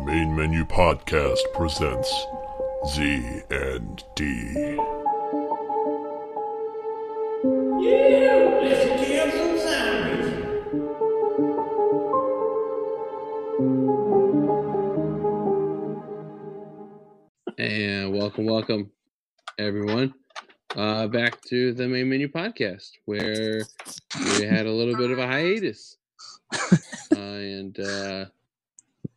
The Main Menu Podcast presents Z and D. And welcome, welcome, everyone, uh, back to the main menu podcast where we had a little bit of a hiatus, uh, and uh,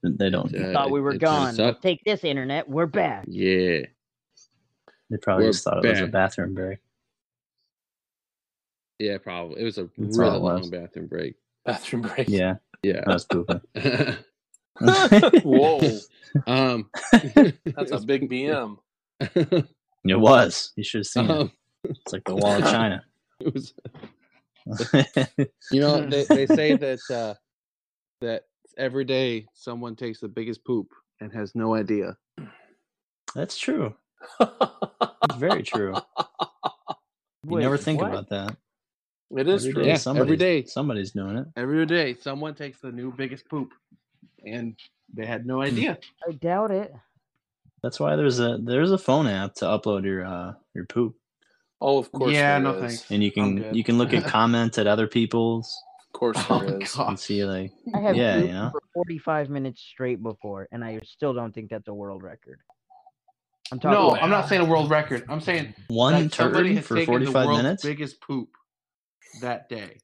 They don't. uh, thought we were it- it gone. Well, sucked. take this internet. We're back. Yeah, They probably We're just thought it was a bathroom break. yeah, probably it was a That's really it long bathroom break. bathroom break. Yeah, Yeah. I was pooping. Whoa, um, that's a big BM. it was. You should have seen it. um, It's like the wall of China. it was, you know, they, they say that uh, that every day someone takes the biggest poop and has no idea. That's true. It's very true. You never think what? about that. it is Every true. day, Yeah, every somebody's- doing it. Every day, someone takes the new biggest poop, and they had no idea. I doubt it. That's why there's a there's a phone app to upload your uh your poop, Oh, of course. Yeah, no is. thanks. and you can you can look at comments at other people's Of course Oh, there is. God. see like I have Yeah, pooped you know. for 45 minutes straight before, and I still don't think that's a world record. I'm talking. No, about- I'm not saying a world record. I'm saying one that turd for taken 45 world's minutes. biggest poop that day.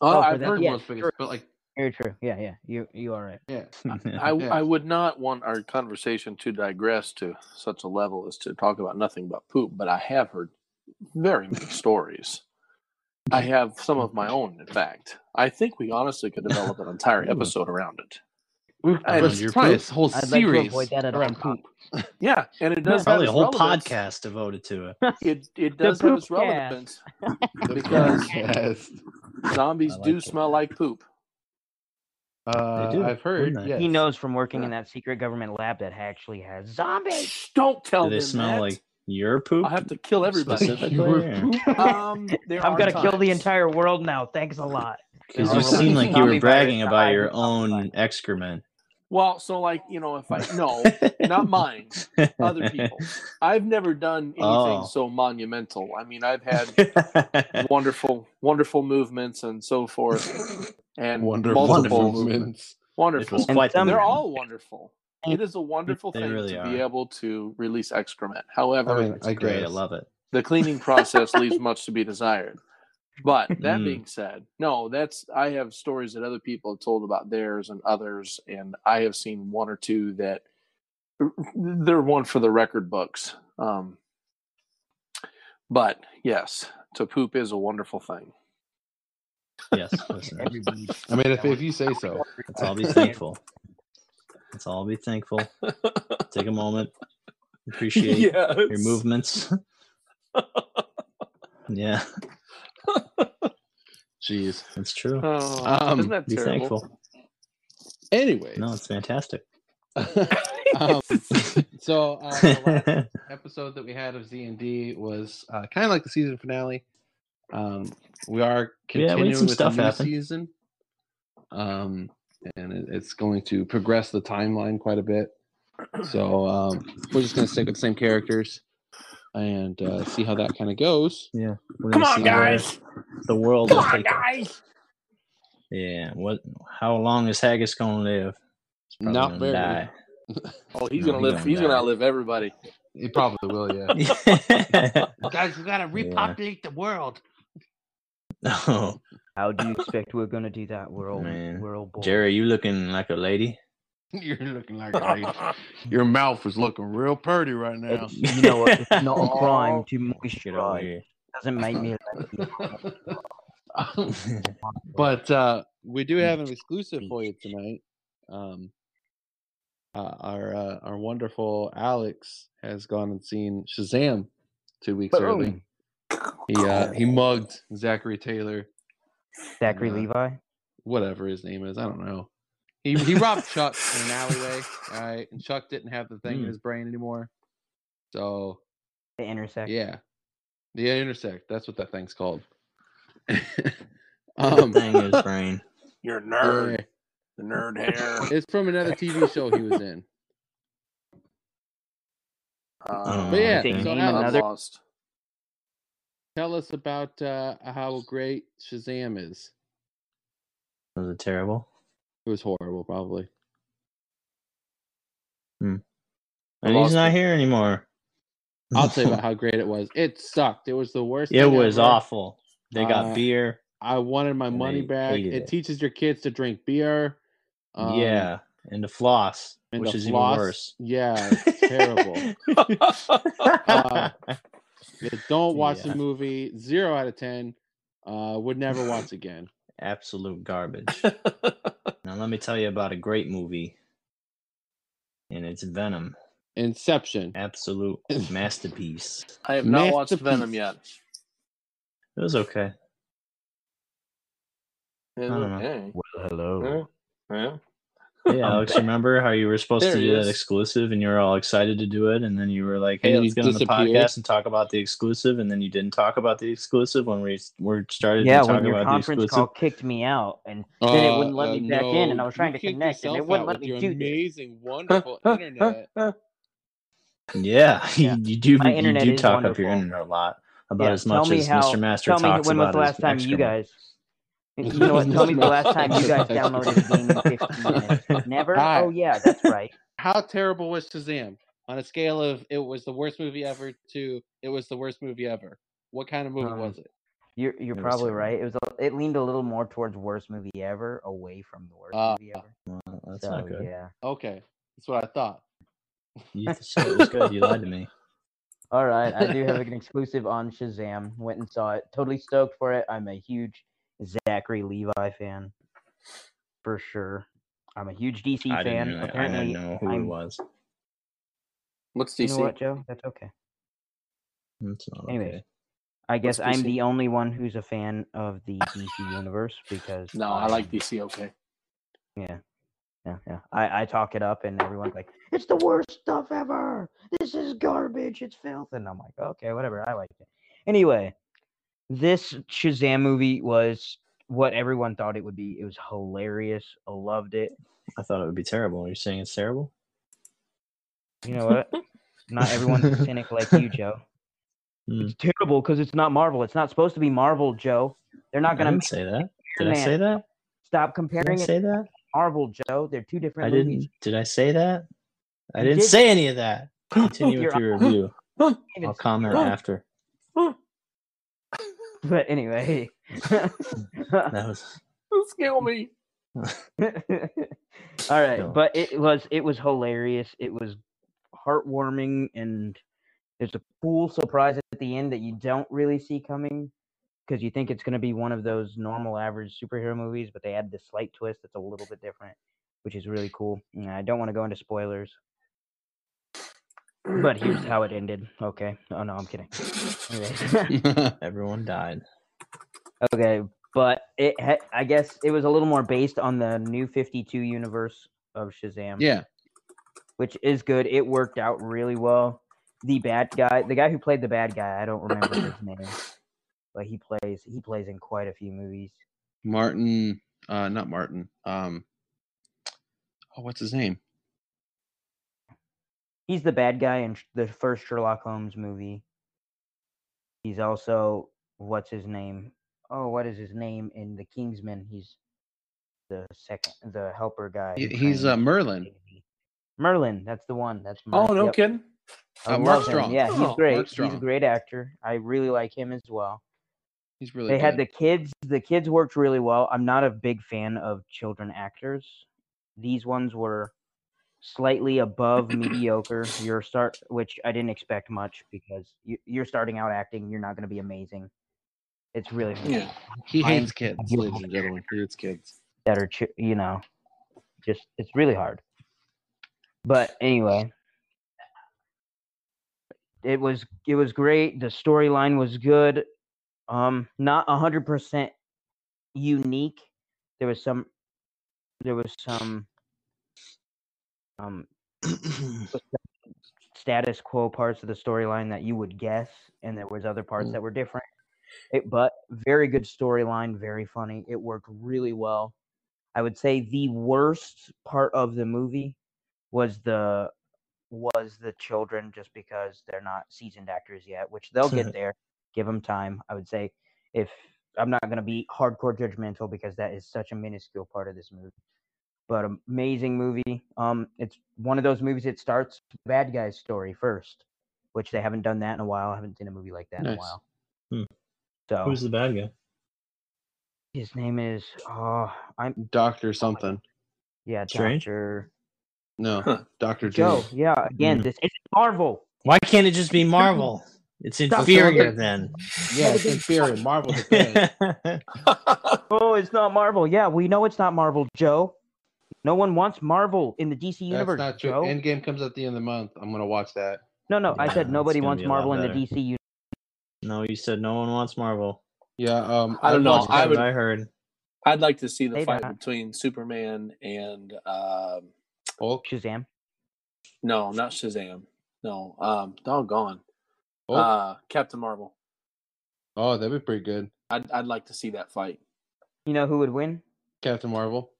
Oh, Oh, I've that- heard. yeah, world's biggest, sure. but like, Very true. Yeah, yeah. You you are right. yeah, I, Yeah. I would not want our conversation to digress to such a level as to talk about nothing but poop, but I have heard very many stories. I have some of my own, in fact. I think we honestly could develop an entire episode around it. we I- but your probably poop. this whole I'd like to series avoid that at all around poop. Yeah, and it does Probably a have whole its relevance. podcast devoted to it. It it does have its poop cast. relevance because Yes. zombies I like do it. smell like poop. Uh, do, I've heard. wouldn't they? Yes. He knows from working in that secret government lab that actually has zombies. Shh, don't tell Do they them smell that. like your poop? I'll have to kill everybody. Specifically, Your poop? um, there I'm are gonna kill the entire world now. Thanks a lot. Because you seem like you were bragging about your or something. own excrement. Well, so like you know, if I no, not mine, other people. I've never done anything Oh. so monumental. I mean, I've had wonderful, wonderful movements and so forth, and Wonderful multiple movements. Wonderful. And some- They're all wonderful. It is a wonderful They thing really to are. be able to release excrement. However, I mean, I great. I love it. the cleaning process leaves much to be desired. But that Mm. being said, no, that's I have stories that other people have told about theirs and others, and I have seen one or two that they're one for the record books. Um, but yes, to poop is a wonderful thing. Yes. I mean, if, if you say so. Let's all be thankful. Let's all be thankful. Take a moment. Appreciate your movements. yeah, Jeez. that's true. Oh, Um, isn't that Be terrible? thankful. Anyway, No, it's fantastic. um, so uh, the last episode that we had of Z and D was uh, kind of like the season finale. Um, we are Yeah, we continuing some with stuff the new happen. season, um, and it, it's going to progress the timeline quite a bit. So um, we're just going to stick with the same characters and uh, see how that kind of goes. yeah. Come on, guys! The world Come on, take us. guys! Yeah. What? How long is Haggis gonna live? Not gonna very. die. Oh, he's No, gonna he live. gonna He's gonna outlive everybody. He probably will, yeah. Guys, we got to repopulate the world. Oh, How do you expect we're gonna do that? We're all Man. we're all boys. Jerry, you looking like a lady? You're looking like a lady. Your mouth is looking real pretty right now. It's, you know what? It's not a crime to Get over moisturize. Doesn't make me. a lady. But uh, we do have an exclusive for you tonight. Um, uh, our uh, our wonderful Alex has gone and seen Shazam two weeks early. He uh, he mugged Zachary Taylor, Zachary Uh, Levi. whatever his name is. I don't know. He he robbed Chuck in an alleyway, all right, and Chuck didn't have the thing in Mm. his brain anymore. So The intersect. yeah, the intersect. That's what that thing's called. Um, um, thing is brain. You're a yeah. nerd. The nerd hair. It's from another TV show he was in. Uh, But yeah, They so name Alex, another- lost. Tell us about uh, how great Shazam is. Was it terrible? It was horrible, probably. And he's not it. here anymore. I'll tell you about how great it was. It sucked. It was the worst. It was ever. awful. They got Uh, beer. I wanted my money back. It, it. teaches your kids to drink beer. um, yeah, and the floss, and which to is floss. even worse. Yeah, it's terrible. Uh, don't watch Yeah. the movie. Zero out of ten. Uh, would never watch again. Absolute garbage. now let me tell you about a great movie. And it's Venom. Inception. Absolute masterpiece. I have not watched Venom yet. It was okay. It's don't know. okay. Well, hello. Yeah. Yeah. Hey, Alex, remember how you were supposed There to do that exclusive and you were all excited to do it? And then you were like, hey, let's you get on the podcast and talk about the exclusive. And then you didn't talk about the exclusive when we were started Yeah, to talk when your about the conference exclusive. call kicked me out, and then it wouldn't let Uh, me back in, and I was trying you to connect, and it wouldn't let with me your do this. amazing, wonderful internet. Yeah, Yeah. you, you do. My you internet do is talk up your internet a lot about Yeah, as much as how- Mr. Master Tell me talks when was the last time you excrement. guys. You know what? Tell me the last time you guys downloaded a game in 15 minutes. Never. Hi. Oh yeah, that's right. How terrible was Shazam? On a scale of it was the worst movie ever to it was the worst movie ever. What kind of movie Um, was it? You're you're It probably terrible. right. It was a, it leaned a little more towards worst movie ever, away from the worst Ah, movie ever. Well, that's so not good. yeah. Okay, that's what I thought. You said it was good. You lied to me. All right, I do have an exclusive on Shazam. Went and saw it. Totally stoked for it. I'm a huge Zachary Levi fan, for sure. I'm a huge DC I fan. didn't, really, I didn't know who I'm- it was. What's you DC? know what, Joe? That's okay. It's not Anyways, okay. I guess What's I'm DC? the only one who's a fan of the DC universe because No, I like DC. Okay. Yeah. Yeah, yeah. I, I talk it up and everyone's like, it's the worst stuff ever. This is garbage. It's filth. And I'm like, okay, whatever. I like it. Anyway, this Shazam movie was what everyone thought it would be. It was hilarious. I loved it. I thought it would be terrible. Are you saying it's terrible? You know what? not everyone's a cynic like you, Joe. Hmm. It's terrible because it's not Marvel. It's not supposed to be Marvel, Joe. They're not going to say that. Did I say that? stop Did comparing I it say that? Marvel, Joe. They're two different. I different didn't. Did I say that? I You didn't did. say any of that. Continue with your review. I'll comment after. But anyway. That was Kill me. All right, No. but it was it was hilarious. It was heartwarming, and there's a cool surprise at the end that you don't really see coming because you think it's going to be one of those normal, average superhero movies, but they add this slight twist that's a little bit different, which is really cool. And I don't want to go into spoilers, but here's how it ended. Okay. Oh no, I'm kidding. Everyone died. Okay, but it ha- I guess it was a little more based on the new 52 universe of Shazam. yeah, Which is good. It worked out really well. The bad guy, the guy who played the bad guy, I don't remember his name. But he plays he plays in quite a few movies. Martin. Uh, not Martin. Um. Oh, what's his name? He's the bad guy in the first Sherlock Holmes movie. He's also what's his name? Oh, what is his name in The Kingsman? He's the second the helper guy. He's, uh, Merlin. Merlin, that's the one. That's Oh, no Yep. kidding. I Uh, Mark love him. Strong. Yeah, he's Oh, great. He's a great actor. I really like him as well. He's really. they had the kids. The kids worked really well. I'm not a big fan of children actors. These ones were slightly above mediocre. You're start, which I didn't expect much because you, you're starting out acting. You're not going to be amazing. It's really Yeah. He hates kids, ladies and gentlemen. He hates kids. that are you know, just it's really hard. But anyway, it was it was great. The storyline was good. Um, not a hundred percent unique. There was some, there was some, um, status quo parts of the storyline that you would guess, and there was other parts Mm. that were different. It, but very good storyline, very funny. It worked really well. I would say the worst part of the movie was the was the children just because they're not seasoned actors yet, which they'll get there. Give them time. I would say if I'm not going to be hardcore judgmental because that is such a minuscule part of this movie. But amazing movie. Um, it's one of those movies that starts bad guy's story first, which they haven't done that in a while. I haven't seen a movie like that nice. in a while. Hmm. So who's the bad guy? His name is oh I'm Doctor something. Yeah, Strange. Doctor no, huh. Doctor Joe. Yeah, again, mm. this is Marvel. Why can't it just be Marvel? It's inferior then. Yeah, it's inferior. Marvel. oh, it's not Marvel. Yeah, we know it's not Marvel, Joe. No one wants Marvel in the DC universe. That's not true. Joe. Endgame comes at the end of the month. I'm gonna watch that. No, no, yeah, I said nobody wants Marvel in the DC universe. No, you said no one wants Marvel. Yeah, um, I don't know. I would. I heard. I'd like to see the fight between Superman and um, Hulk? Shazam? No, not Shazam. No, um, doggone. Hulk? Uh, Captain Marvel. Oh, that'd be pretty good. I'd I'd like to see that fight. You know who would win? Captain Marvel.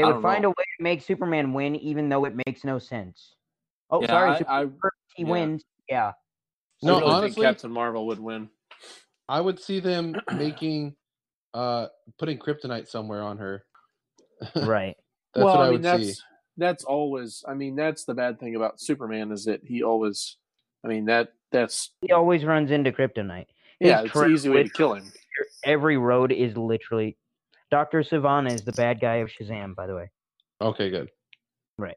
They would find know. a way to make Superman win, even though it makes no sense. Oh, yeah, sorry, I, I, he yeah. wins. Yeah. No, really honestly, Captain Marvel would win. I would see them making, uh, putting kryptonite somewhere on her. right. that's well, what I, I mean, would see that's always i mean that's the bad thing about superman is that he always i mean that that's he always runs into kryptonite yeah it's an easy way to kill him every road is literally dr sivana is the bad guy of shazam by the way okay good right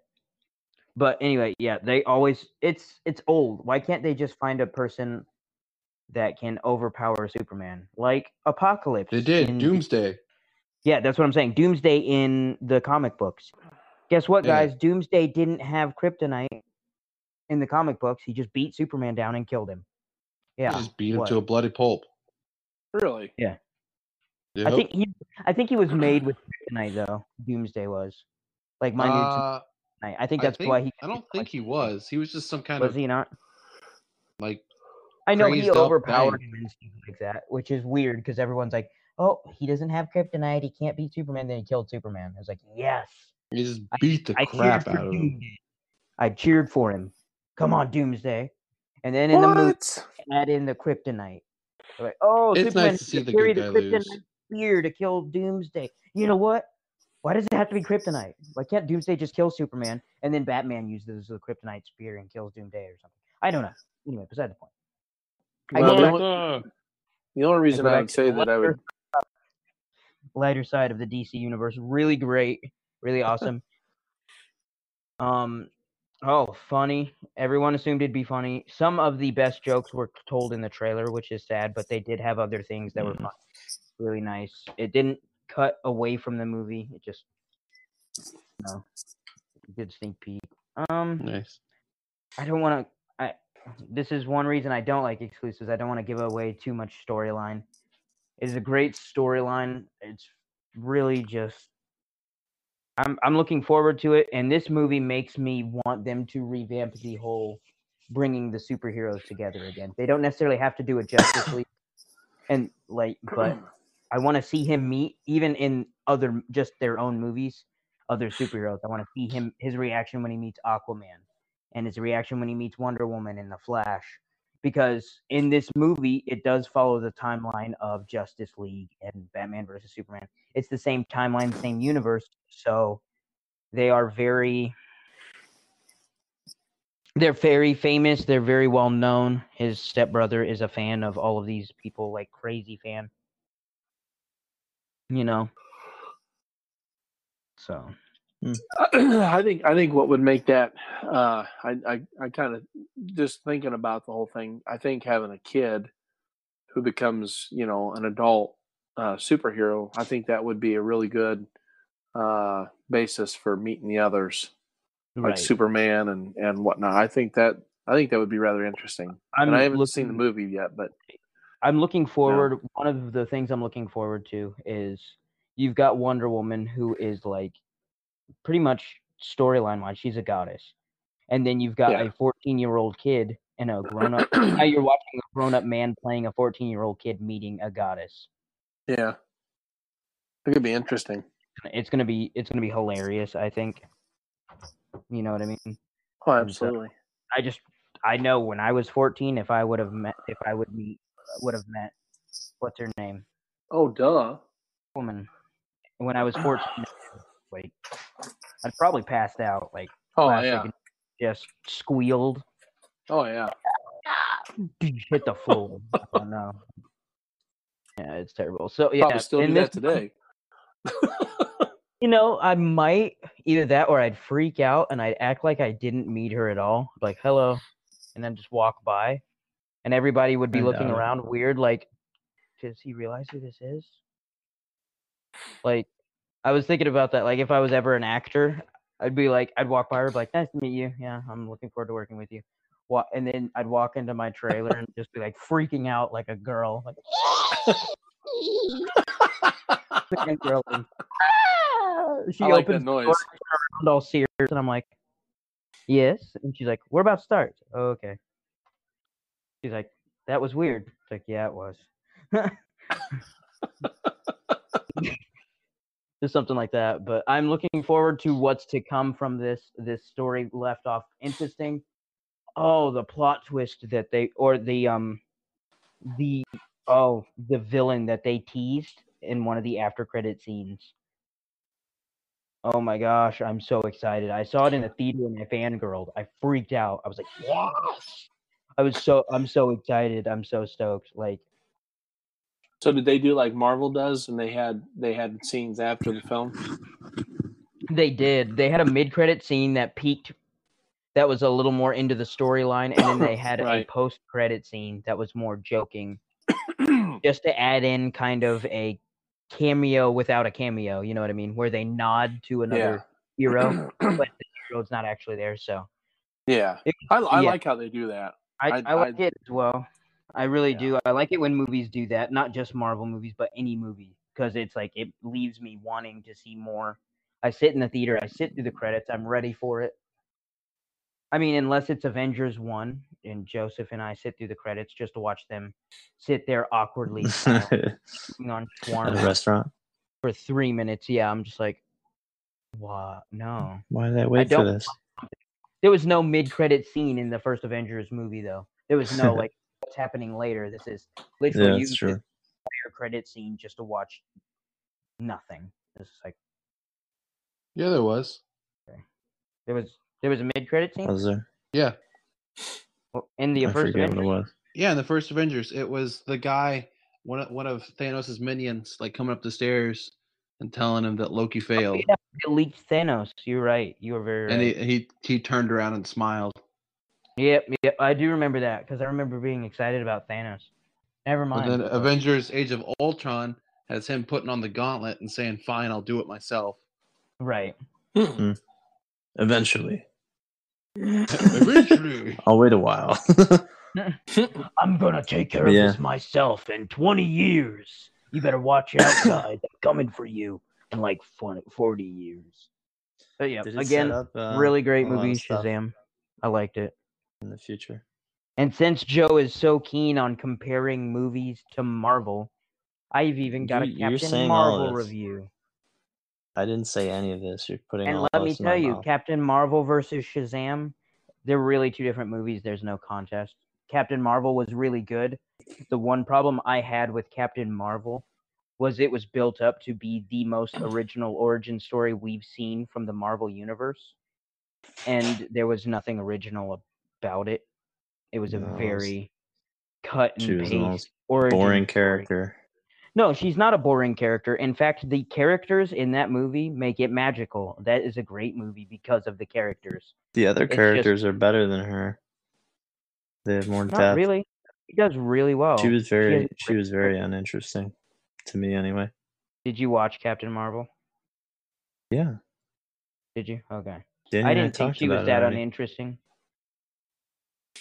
but anyway yeah they always it's it's old why can't they just find a person that can overpower superman like apocalypse they did in, doomsday yeah that's what i'm saying doomsday in the comic books Guess what, guys? Yeah. Doomsday didn't have kryptonite in the comic books. He just beat Superman down and killed him. Yeah, he just beat him what? to a bloody pulp. Really? Yeah. Yep. I think he. I think he was made with kryptonite though. Doomsday was, like mind uh, I think that's I think, why he. I don't think he was. He was just some kind was of. Was he not? Like. I know he overpowered him and stuff like that, which is weird because everyone's like, "Oh, he doesn't have kryptonite. He can't beat Superman." Then he killed Superman. I was like, "Yes." He just beat the I, crap I out of him. I cheered for him. Come on, Doomsday. And then in what? the movie, add in the kryptonite. Like, oh, it's Superman nice to see the carry the kryptonite spear to kill Doomsday. You know what? Why does it have to be kryptonite? Why can't Doomsday just kill Superman and then Batman uses the kryptonite spear and kills Doomsday or something? I don't know. Anyway, beside the point. Well, the, only, the only reason I, would say that I would lighter side of the DC universe, really great really awesome. um, oh, funny. Everyone assumed it'd be funny. Some of the best jokes were told in the trailer, which is sad, but they did have other things that mm. were fun. Really nice. It didn't cut away from the movie. It just, you know, good sneak peek. Um, nice. I don't want to. I this is one reason I don't like exclusives. I don't want to give away too much storyline. It is a great storyline. It's really just I'm I'm looking forward to it, and this movie makes me want them to revamp the whole bringing the superheroes together again. They don't necessarily have to do a Justice League, and like, but I want to see him meet even in other just their own movies, other superheroes. I want to see him his reaction when he meets Aquaman, and his reaction when he meets Wonder Woman and the Flash, because in this movie it does follow the timeline of Justice League and Batman versus Superman. It's the same timeline, same universe, so they are very they're very famous, they're very well known. His stepbrother is a fan of all of these people like crazy fan. You know. So Hmm. I think I think what would make that uh, I I, I kind of just thinking about the whole thing. I think having a kid who becomes you know an adult uh, superhero, I think that would be a really good uh, basis for meeting the others, right. like Superman and and whatnot. I think that I think that would be rather interesting. I'm and I haven't looking, seen the movie yet, but I'm looking forward. One of the things I'm looking forward to is you've got Wonder Woman, who is like pretty much storyline wise, she's a goddess. And then you've got yeah. a 14 year old kid and a grown up. now you're watching a grown up man playing a 14 year old kid meeting a goddess. Yeah, it could be interesting. It's gonna be it's gonna be hilarious. I think. You know what I mean? Oh, absolutely. I just I know when I was 14, if I would have met, if I would meet, would have met, what's her name? Oh, duh. Woman. When I was 14, like I'd probably passed out, like oh yeah, just squealed. Oh yeah, hit the floor. oh no. Yeah, it's terrible. So yeah, probably still do that today. you know, I might either that or I'd freak out and I'd act like I didn't meet her at all, like hello, and then just walk by, and everybody would be looking around weird, like, does he realize who this is? Like, I was thinking about that. Like, if I was ever an actor, I'd be like, I'd walk by her, like, nice to meet you. Yeah, I'm looking forward to working with you. And then I'd walk into my trailer and just be like freaking out like a girl, like, girl. she I like opens that noise. all serious, and I'm like, yes. And she's like, we're about to start. Oh, okay. She's like, that was weird. It's like, yeah, it was. Just something like that. But I'm looking forward to what's to come from this this story left off interesting. Oh, the plot twist that they or the um the oh the villain that they teased in one of the after credit scenes. Oh my gosh, I'm so excited. I saw it in the theater and I fangirled. I freaked out. I was like, yes. I was so I'm so excited. I'm so stoked. Like so did they do like Marvel does and they had they had scenes after the film? They did. They had a mid credit scene that peaked that was a little more into the storyline and then they had right. a post credit scene that was more joking. just to add in kind of a cameo without a cameo, you know what I mean? Where they nod to another yeah. hero, but the hero's not actually there. So yeah, it, I, I yeah. like how they do that. I, I, I like I, it as well. I really yeah. do. I like it when movies do that, not just Marvel movies, but any movie, because it's like it leaves me wanting to see more. I sit in the theater, I sit through the credits, I'm ready for it. I mean, unless it's Avengers 1 and Joseph and I sit through the credits just to watch them sit there awkwardly on Swarm at a restaurant for three minutes. Yeah, I'm just like, what? No. Why did I wait I for this? There was no mid credit scene in the first Avengers movie, though. There was no, like, what's happening later. This is literally yeah, you true. credit scene just to watch nothing. This is like. Yeah, there was. Okay. There was there was a mid credit scene. Was there? Yeah. In the I first Avengers. What it was. Yeah, in the first Avengers, it was the guy, one of one of Thanos' minions, like coming up the stairs and telling him that Loki oh, failed. Oh, yeah, leaked Thanos. You're right. You were very. And right. he, he he turned around and smiled. Yep, yep. I do remember that because I remember being excited about Thanos. Never mind. And then Avengers: Age of Ultron has him putting on the gauntlet and saying, "Fine, I'll do it myself." Right. Mm-hmm. Eventually. Eventually. I'll wait a while. I'm gonna take care of yeah. this myself in 20 years. You better watch out, guys. I'm coming for you in like 40 years. But yeah, again, up, uh, really great movie, Shazam. I liked it. In the future. And since Joe is so keen on comparing movies to Marvel, I've even got you, a Captain Marvel review. I didn't say any of this. You're putting. And let me tell you, mouth. Captain Marvel versus Shazam, they're really two different movies. There's no contest. Captain Marvel was really good. The one problem I had with Captain Marvel was it was built up to be the most original origin story we've seen from the Marvel universe, and there was nothing original about it. It was a no, very cut and paste boring character. No, she's not a boring character. In fact, the characters in that movie make it magical. That is a great movie because of the characters. The other it's characters just, are better than her. They have more not depth. Really, she does really well. She was very, she, she was very uninteresting to me, anyway. Did you watch Captain Marvel? Yeah. Did you? Okay. Didn't I didn't think she was that already. uninteresting.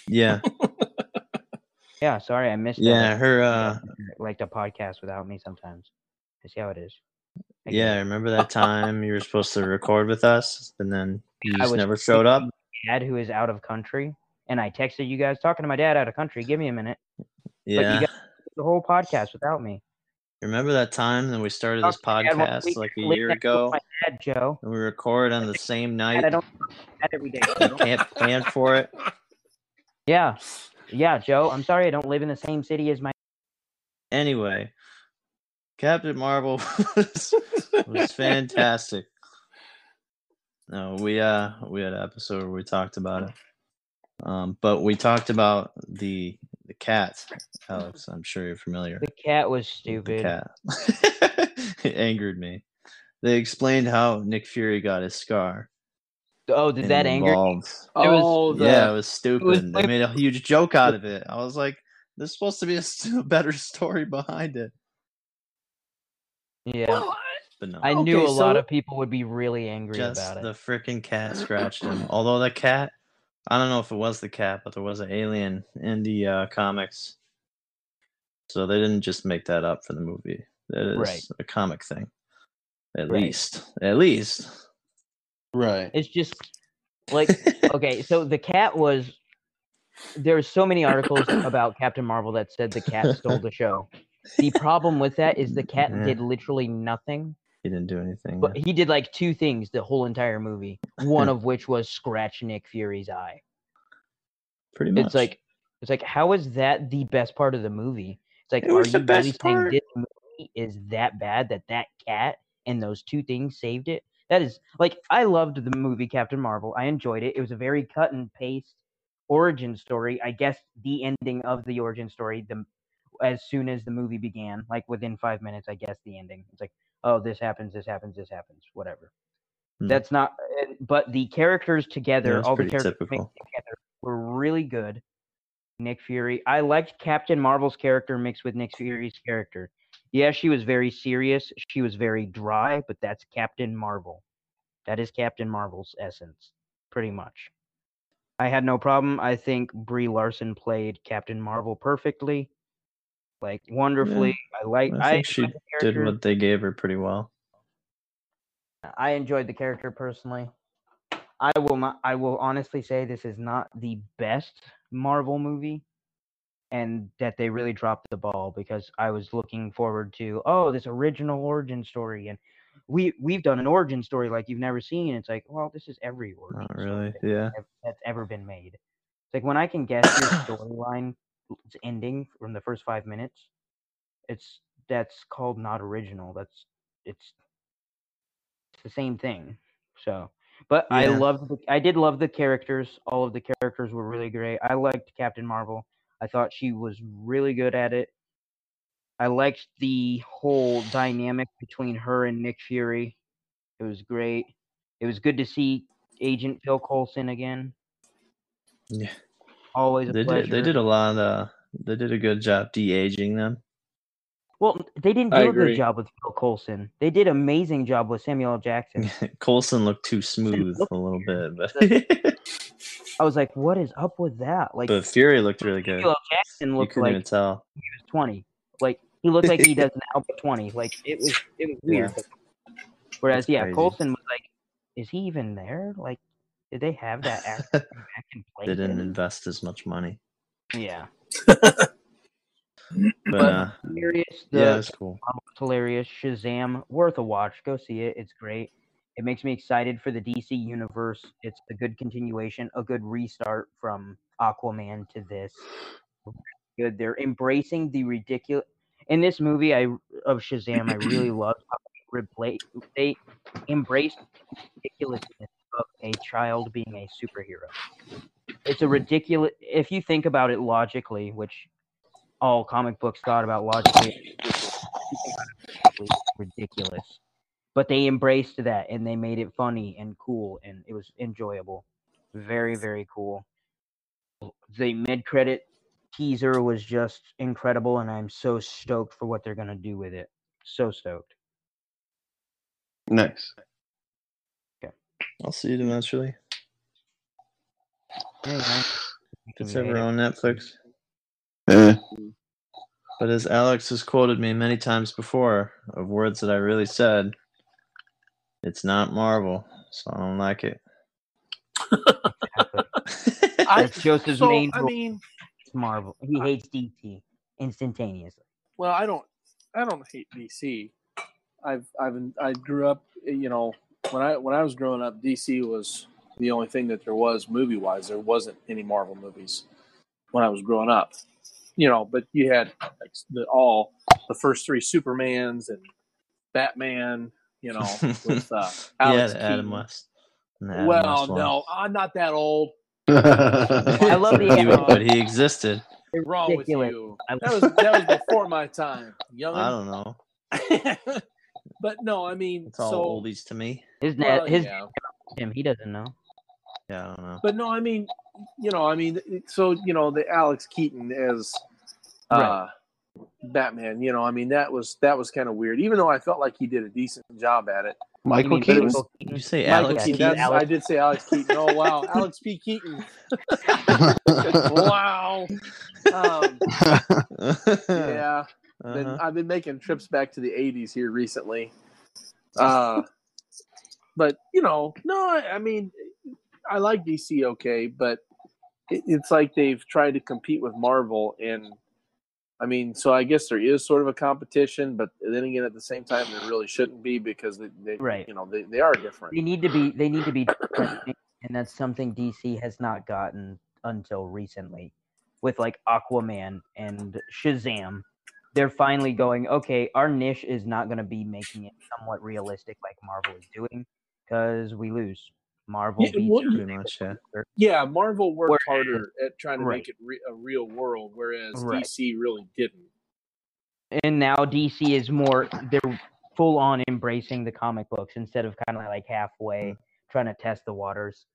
Yeah. Yeah, sorry, I missed. Yeah, that. her uh, like the podcast without me sometimes. I see how it is. I yeah, remember that time you were supposed to record with us, and then you just never showed up. Dad, who is out of country, and I texted you guys talking to my dad out of country. Give me a minute. Yeah, the whole podcast without me. Remember that time that we started this podcast like a year ago? My dad, Joe. And we record on the same night. I don't every day. can't plan for it. Yeah, yeah, Joe. I'm sorry I don't live in the same city as my. Anyway, Captain Marvel was, was fantastic. No, we uh we had an episode where we talked about it. Um, but we talked about the the cat, Alex. I'm sure you're familiar. The cat was stupid. The cat. it angered me. They explained how Nick Fury got his scar. Oh, did that anger? Oh, the, yeah, it was stupid. It was they made a huge joke out of it. I was like, "There's supposed to be a, a better story behind it." Yeah, well, but no. I knew okay, a so lot of people would be really angry just about it. The freaking cat scratched him. Although the cat, I don't know if it was the cat, but there was an alien in the uh, comics, so they didn't just make that up for the movie. That is right. a comic thing, at right. least. At least. Right. It's just like okay, so the cat was there's so many articles about Captain Marvel that said the cat stole the show. The problem with that is the cat yeah. did literally nothing. He didn't do anything. But he did like two things the whole entire movie. One of which was scratch Nick Fury's eye. Pretty much. It's like it's like how is that the best part of the movie? It's like it are you really saying this movie is that bad that that cat and those two things saved it? That is like I loved the movie Captain Marvel. I enjoyed it. It was a very cut and paste origin story. I guess the ending of the origin story, the as soon as the movie began, like within five minutes, I guess the ending. It's like, oh, this happens, this happens, this happens, whatever. Hmm. That's not. But the characters together, yeah, all the characters together, were really good. Nick Fury. I liked Captain Marvel's character mixed with Nick Fury's character. Yeah, she was very serious. She was very dry, but that's Captain Marvel. That is Captain Marvel's essence, pretty much. I had no problem. I think Brie Larson played Captain Marvel perfectly, like wonderfully. Yeah. I like. I think I she did what they gave her pretty well. I enjoyed the character personally. I will not. I will honestly say this is not the best Marvel movie and that they really dropped the ball because I was looking forward to oh this original origin story and we we've done an origin story like you've never seen. It's like well this is every origin Not really, yeah, that's ever been made. It's like when I can guess your storyline ending from the first five minutes, it's that's called not original. That's it's, it's the same thing. So but yeah. I loved the, I did love the characters. All of the characters were really great. I liked Captain Marvel. I thought she was really good at it. I liked the whole dynamic between her and Nick Fury. It was great. It was good to see Agent Phil Coulson again. Yeah. Always they pleasure. Did, they did a lot of, they did a good job de-aging them. Well, they didn't do a good job with Phil Coulson. They did amazing job with Samuel L. Jackson. Coulson looked too smooth a little bit, but I was like, "What is up with that?" Like, but Fury looked really good. Samuel Jackson looked like even tell. he was twenty. Like he looked like he does now, but twenty. Like it was, it was weird. Yeah. Whereas, yeah, crazy. Coulson was like, "Is he even there? Like, did they have that actor They didn't invest as much money. Yeah. but, uh, hilarious. The, yeah, it's cool. Hilarious. Shazam, worth a watch. Go see it. It's great. It makes me excited for the DC universe. It's a good continuation, a good restart from Aquaman to this. Good. They're embracing the ridiculous. In this movie, I of Shazam, I really love how they, embraced ridiculousness of a child being a superhero. It's a ridiculous. If you think about it logically, which all comic books thought about logically, ridiculous. But they embraced that and they made it funny and cool and it was enjoyable. Very very cool. The mid-credit teaser was just incredible and i'm so stoked for what they're going to do with it. So stoked. Nice i'll see you eventually hey, it's ever on netflix yeah. but as alex has quoted me many times before of words that i really said it's not Marvel, so I don't like it. That's Joseph's so, main. I mean, it's Marvel. He hates DC instantaneously. Well, I don't. I don't hate DC. I've I've I grew up. You know, when I when I was growing up, DC was the only thing that there was movie wise. There wasn't any Marvel movies. when I was growing up. You know, but you had like the all the first three Supermans and Batman. You know, with uh, Alex yeah, Adam Keaton. West. And Adam Well, West no, I'm not that old. I love the He- but he existed. What's wrong with you? That was that was before my time, young. I don't know. but no, I mean, It's all so oldies to me. His net, well, his yeah. him. He doesn't know. Yeah, I don't know. But no, I mean, you know, I mean, so you know, the Alex Keaton as uh, Right. Batman. You know, I mean, that was that was kind of weird. Even though I felt like he did a decent job at it. Michael mean Keaton. Michael Did you say Michael Alex Keaton. Keaton? That's- I did say Alex Keaton. Oh wow, Alex P. Keaton. wow. Um, yeah. Uh-huh. I've been making trips back to the '80s here recently. Uh, but you know, no, I, I mean, I like DC okay, but it, it's like they've tried to compete with Marvel, and I mean, so I guess there is sort of a competition, but then again, at the same time, there really shouldn't be because they, they Right. you know, they, they are different. They need to be. They need to be and that's something DC has not gotten until recently, with like Aquaman and Shazam. They're finally going. Okay, our niche is not going to be making it somewhat realistic like Marvel is doing, because we lose. Marvel Yeah, beats well, Pretty much, yeah. Yeah, Marvel worked Where- harder at trying to Right. make it re- a real world, whereas Right. DC really didn't. and now DC is more they're full on embracing the comic books instead of kind of like halfway mm. trying to test the waters.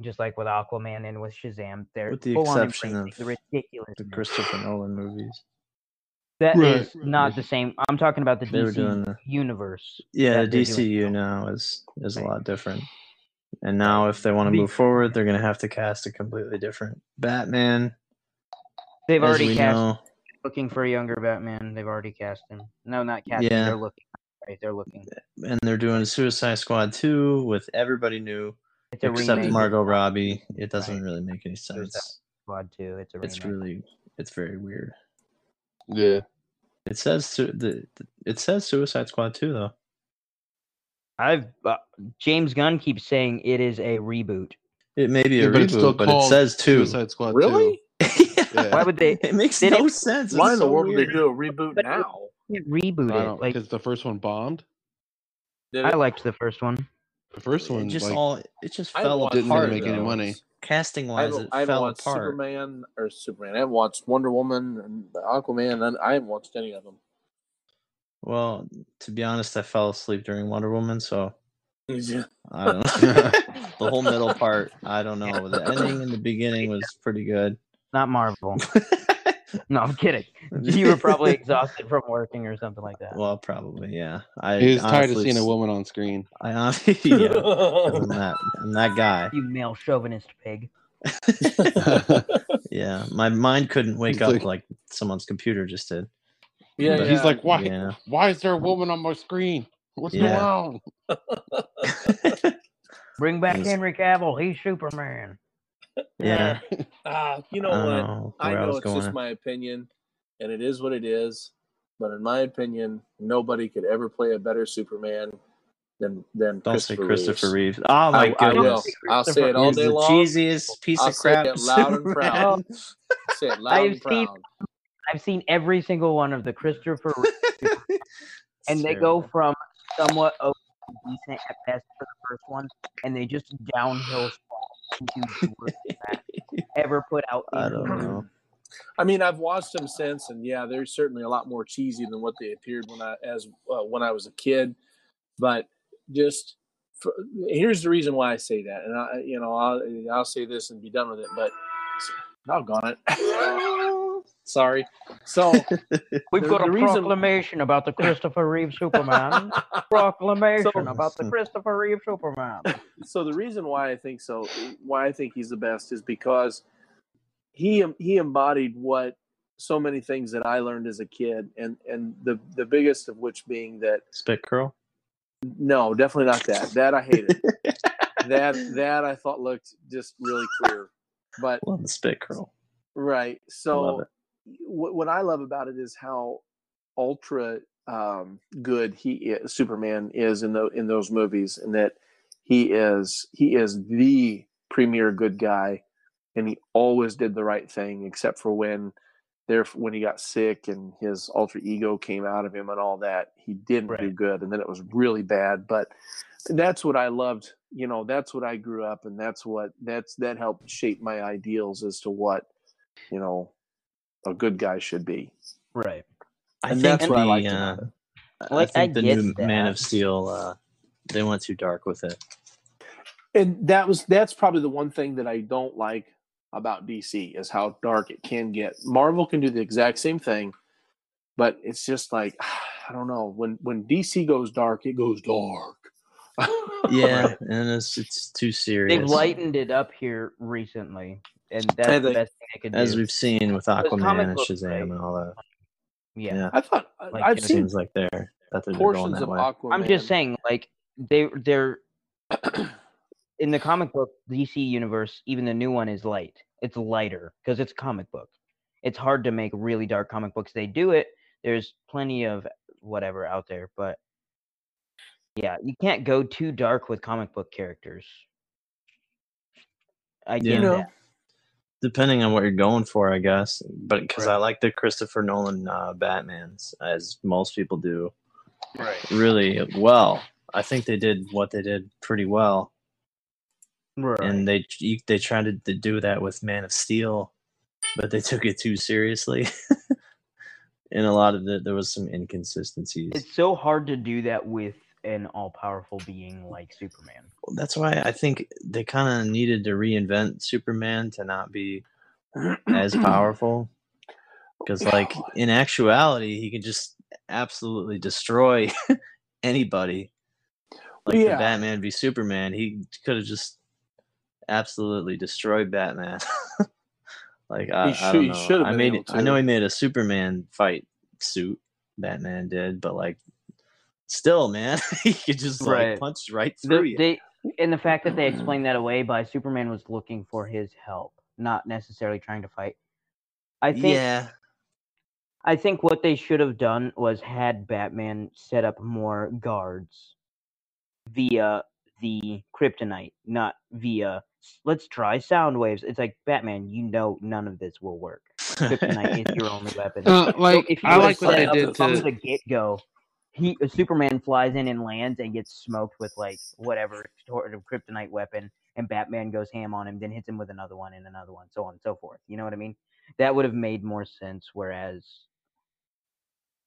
Just like with Aquaman and with Shazam, they're With the full on exception embracing of the ridiculous. The Christopher Nolan movies. That is Right. not the same. I'm talking about the They DC doing the- universe. Yeah, the they're doing DCU now. now is is a lot different. And now, if they want to move forward, they're going to have to cast a completely different Batman. They've already cast know. looking for a younger Batman. They've already cast him. No, not casting. Yeah. They're looking. Right, they're looking. and they're doing Suicide Squad 2 with everybody new except remake. Margot Robbie. It doesn't Right. really make any Suicide sense. Squad too. It's a remake. It's really it's very weird. Yeah. It says su- the, the it says Suicide Squad 2 though. I've uh, James Gunn keeps saying it is a reboot. It may be Yeah, a but reboot, but it says 2. Suicide Squad. Really? Yeah. Why would they It makes no didn't- sense. Why It's in the so world would they do a reboot But- now? reboot I it? Like because the first one bombed. I liked the first one. The first one It one just like, all it just fell haven't didn't apart. really make any money. Casting wise, it I haven't fell watched apart. Superman or Superman. I haven't watched Wonder Woman and Aquaman. And I haven't watched any of them. Well, to be honest, I fell asleep during Wonder Woman, so Yeah. I don't know. the whole middle part, I don't know. The ending and the beginning was pretty good. Not Marvel. no, I'm kidding. You were probably exhausted from working or something like that. well, probably, yeah. I he was tired of seeing a woman on screen. I honestly, yeah, I'm that, I'm that guy. You male chauvinist pig. Yeah, my mind couldn't wake He's up like- like some's computer just did. yeah, But. He's like, why? Yeah. Why is there a woman on my screen? What's Yeah. going on? Bring back Yes. Henry Cavill. He's Superman. Yeah, Ah, you know I what? know I where I, know it's going. just my opinion, and it is what it is. But in my opinion, nobody could ever play a better Superman than than Don't say Christopher Christopher Reeves. Reeves. Oh my I, I will. goodness. I'll say it all day long. cheesiest piece I'll of crap. Say it loud and proud. say it loud I've and seen- I've seen every single one of the Christopher, Reeve, and It's they go from somewhat okay, decent at best for the first one, and they just downhill fall into the ever put out. I don't know. I mean, I've watched them since, and yeah, they're certainly a lot more cheesy than what they appeared when I as uh, when I was a kid. But just for, here's the reason why I say that, and I, you know, I'll I'll say this and be done with it. But doggone it, sorry. So We've The- got a the reason- proclamation about the Christopher Reeve Superman. proclamation So- about the Christopher Reeve Superman. so the reason why I think so, why I think he's the best, is because he he embodied what so many things that I learned as a kid, and and the the biggest of which being that Spit curl. no, definitely not that. That I hated. that that I thought looked just really queer, but Love the spit curl. right. Love So it. What what I love about it is how ultra um, good he is, Superman is in the in those movies, and that he is he is the premier good guy, and he always did the right thing, except for when there when he got sick and his alter ego came out of him and all that. He didn't do good, and then it was really bad. But that's what I loved. You know, that's what I grew up, and that's what that's that helped shape my ideals as to what you know a good guy should be. Right. I And think that's what I the, uh, about it. I Like, I think the get new Man of Steel, uh, they went too dark with it. and that was that's probably the one thing that I don't like about DC is how dark it can get. Marvel can do the exact same thing, but it's just like I don't know when when DC goes dark, it goes dark. Yeah, and it's it's too serious. They've lightened it up here recently, and that's I the think- best thing they could as do. As we've seen with Aquaman and Shazam right? and all that. yeah. Yeah, I thought uh, Like, I've it seen seems like they're that they're going portions that of way. Aquaman. I'm just saying, like they they're in the comic book DC universe. Even the new one is light. It's lighter because it's comic book. It's hard to make really dark comic books. They do it. There's plenty of whatever out there, but yeah, you can't go too dark with comic book characters. I get Yeah. know. that. Depending on what you're going for, I guess. But because I like the Christopher Nolan uh, Batman's, as most people do, right. really well. I think they did what they did pretty well, Right. and they they tried to, to do that with Man of Steel, but they took it too seriously. and a lot of it, there was some inconsistencies. it's so hard to do that with an all-powerful being like Superman. that's why I think they kind of needed to reinvent Superman to not be as powerful. Because, like, in actuality, he could just absolutely destroy anybody. Like the Yeah. Batman v Superman, he could have just absolutely destroyed Batman. like I, He I don't know. should I made it, I know he made a Superman fight suit. Batman did, but like, still, man, he could just like Right. punch right through The, you. they and the fact that they explained that away by Superman was looking for his help, not necessarily trying to fight. I think yeah, I think what they should have done was had Batman set up more guards via the kryptonite, not via let's try sound waves. It's like Batman, you know none of this will work. Kryptonite is your only weapon. Uh, So like if you I like what set they did from to the get go. He uh, Superman flies in and lands and gets smoked with like whatever sort of kryptonite weapon, and Batman goes ham on him, then hits him with another one and another one, so on and so forth. You know what I mean? That would have made more sense. Whereas,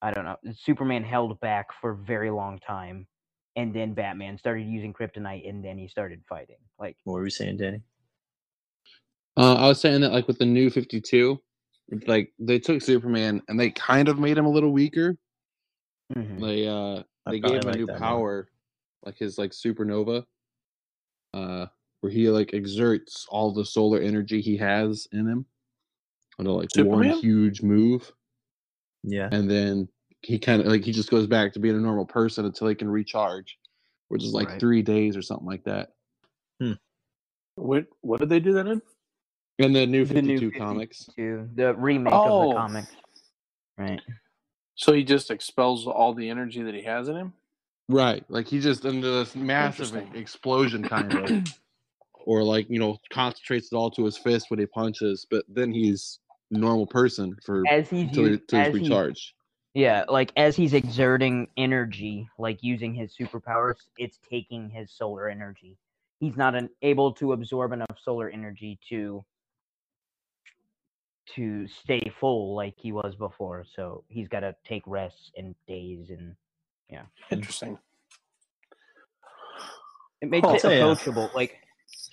I don't know, Superman held back for a very long time, and then Batman started using kryptonite, and then he started fighting. Like, what were you saying, Danny? Uh, I was saying that like with the new 52, like they took Superman and they kind of made him a little weaker. Mhm. They uh Hmm. I they gave him a new that more. power, like his like supernova, uh, where he like exerts all the solar energy he has in him into like one huge move, Yeah, and then he kind of like he just goes back to being a normal person until he can recharge, which is like Right. three days or something like that. What what did they do that in? In the new The 52 new comics. the remake of Oh. the comics, right? So he just expels all the energy that he has in him. Right. Like he just into this massive explosion kind of. or like, you know, concentrates it all to his fist when he punches, but then he's normal person for As he's until, he, u- till he's as he's recharged. Yeah, like as he's exerting energy, like using his superpowers, it's taking his solar energy. He's not an, able to absorb enough solar energy to to stay full like he was before. So he's got to take rests and days, and yeah. Interesting. it makes Huh. it ya. Uh approachable. Like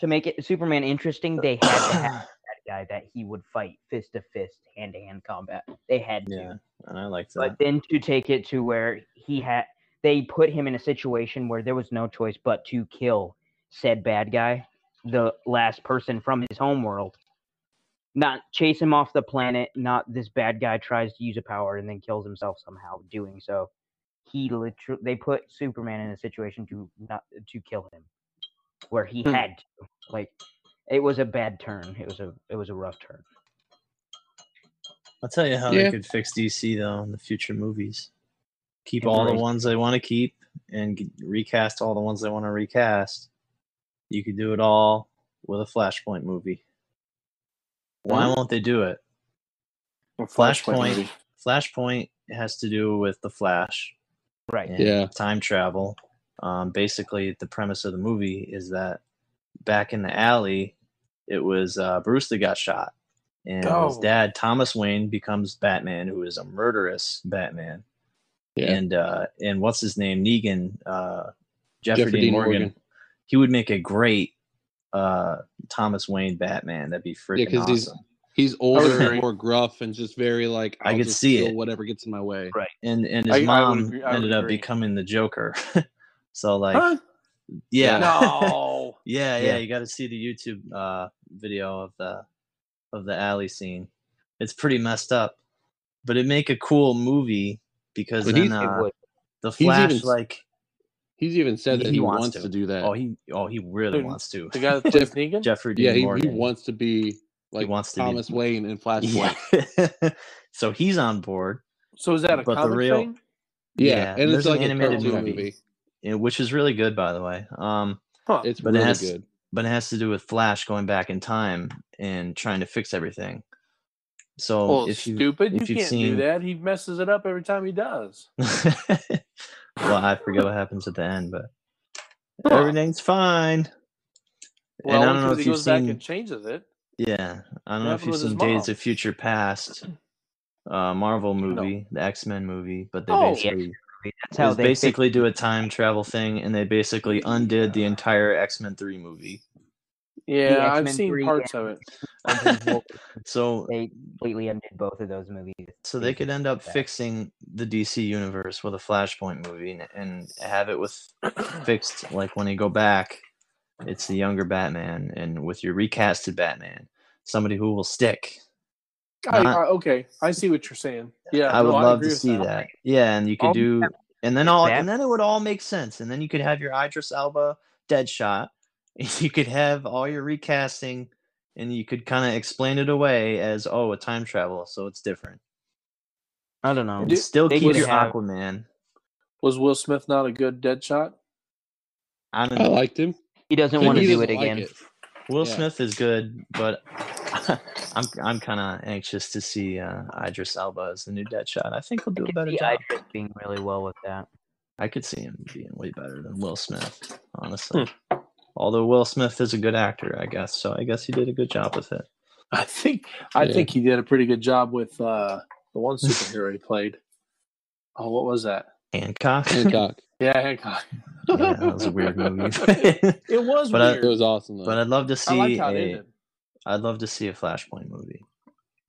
to make it Superman interesting, they had to have that guy that he would fight fist to fist, hand to hand combat. They had to. yeah, and I like that. but then to take it to where he had they put him in a situation where there was no choice but to kill said bad guy the last person from his home world not chase him off the planet not this bad guy tries to use a power and then kills himself somehow doing so he literally they put superman in a situation to not to kill him where he Hmm. had to like it was a bad turn it was a it was a rough turn I'll tell you how Yeah. they could fix DC though in the future movies. Keep all the ones they want to keep and recast all the ones they want to recast. You could do it all with a Flashpoint movie. Why Huh? won't they do it? A Flashpoint. Flashpoint has to do with the Flash Right. and Yeah. time travel. Um, basically, the premise of the movie is that back in the alley, it was uh, Bruce that got shot, and his Oh. dad Thomas Wayne becomes Batman, who is a murderous Batman. Yeah. And uh, and what's his name? Negan, uh, Jeffrey, Jeffrey Dean Dean Morgan. Morgan. He would make a great uh, Thomas Wayne Batman. That'd be freaking 'cause he's- awesome. He's older and more gruff and just very like I I'll could just see it. Whatever gets in my way. Right. and and his I- I mom I would ended up becoming the Joker. so like, Huh? yeah, No. Yeah, yeah, Yeah. you got to see the YouTube uh, video of the of the alley scene. It's pretty messed up, but it make a cool movie because But then he's- uh, would. the he's Flash, even- like, He's even said He- that he he, wants wants, to. to. do that. oh, he, oh, he really Dude, wants to. The guy that Jeff- Negan? Jeffrey Dean yeah, he, he wants to be like wants to be- Thomas Wayne in Flashpoint. Yeah. so he's on board, So is that a But the comic real- thing? Yeah, Yeah, and there's it's an like animated a movie. movie. which is really good, by the way. Um, Huh. It's But it really has- good. but it has to do with Flash going back in time and trying to fix everything. So well, if you stupid. if you can't seen- do that. He messes it up every time he does. well, I forget what happens at the end, but everything's fine. Well, and I don't know if he you've goes back seen. and changes it. Yeah, I don't What know if you've seen Days of Future Past, uh, Marvel movie, the X Men movie, but they Oh. basically That's how they basically do a time travel thing, and they basically undid the entire X Men three movie. Yeah, I've seen parts of it. So they completely undid both of those movies. so they could end up that. fixing the DC universe with a Flashpoint movie and, and have it with fixed like when you go back, it's the younger Batman, and with your recasted Batman, somebody who will stick. I, Not- I, okay, I see what you're saying. Yeah, I would no, love agree to see that. Yeah, and you could do, and then all, and then it would all make sense, and then you could have your Idris Elba Deadshot, you could have all your recasting, and you could kind of explain it away as oh a time travel, so it's different. I don't know. And Did- still they keep could your have- Aquaman. Was Will Smith not a good dead shot? I don't I liked him. He doesn't want to do it like again. it. Will Yeah. Smith is good, but I'm I'm kind of anxious to see uh, Idris Elba as the new Deadshot. I think he'll do a better see job. Idris being really well with that. I could see him being way better than Will Smith, honestly. Although Will Smith is a good actor, I guess, so I guess he did a good job with it. I think I Yeah. think he did a pretty good job with uh, the one superhero he played. Oh, what was that? Hancock. Hancock. Yeah, Hancock. yeah, that was a weird movie. It was But I- weird. It was awesome though. but I'd love to see I like how it a. ended. I'd love to see a Flashpoint movie.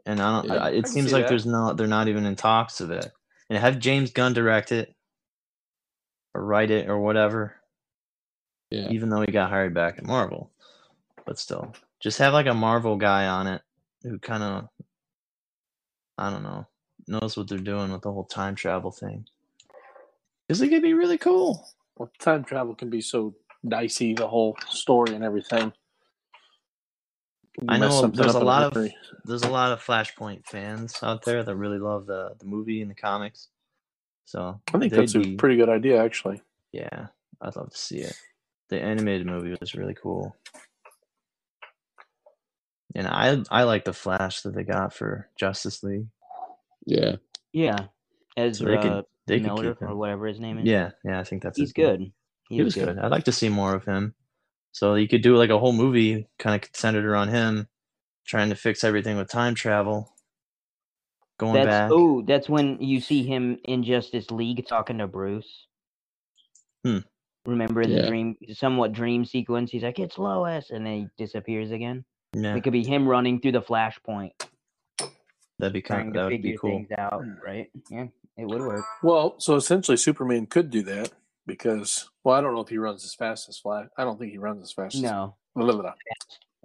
And I don't. Yeah. I, I it can seems see like that. there's no. They're not even in talks of it. And have James Gunn direct it, or write it, or whatever. Yeah. even though he got hired back at Marvel. But still, just have like a Marvel guy on it who kind of, I don't know, knows what they're doing with the whole time travel thing. Because it could be really cool. Well, time travel can be so dicey, the whole story and everything. I know there's a lot of there's a lot of Flashpoint fans out there that really love the the movie and the comics. So I think they'd that's a be- pretty good idea, actually. yeah. I'd love to see it. The animated movie was really cool. And I I like the Flash that they got for Justice League. Yeah. Yeah, So Ezra they could they Miller keep or whatever his name is. Yeah, yeah, I think that's he's his name. good. He was good. I'd like to see more of him. So you could do like a whole movie kind of centered around him trying to fix everything with time travel. Going That's back. oh, that's when you see him in Justice League talking to Bruce. Hmm. Remember in Yeah. the dream, somewhat dream sequence, he's like, "It's Lois," and then he disappears again. yeah, It could be him running through the Flashpoint, that'd be trying kind to that would be cool. things out. Right? Yeah, it would work. Well, so essentially, Superman could do that because, well, I don't know if he runs as fast as Flash. I don't think he runs as fast. No, as blah, blah, blah.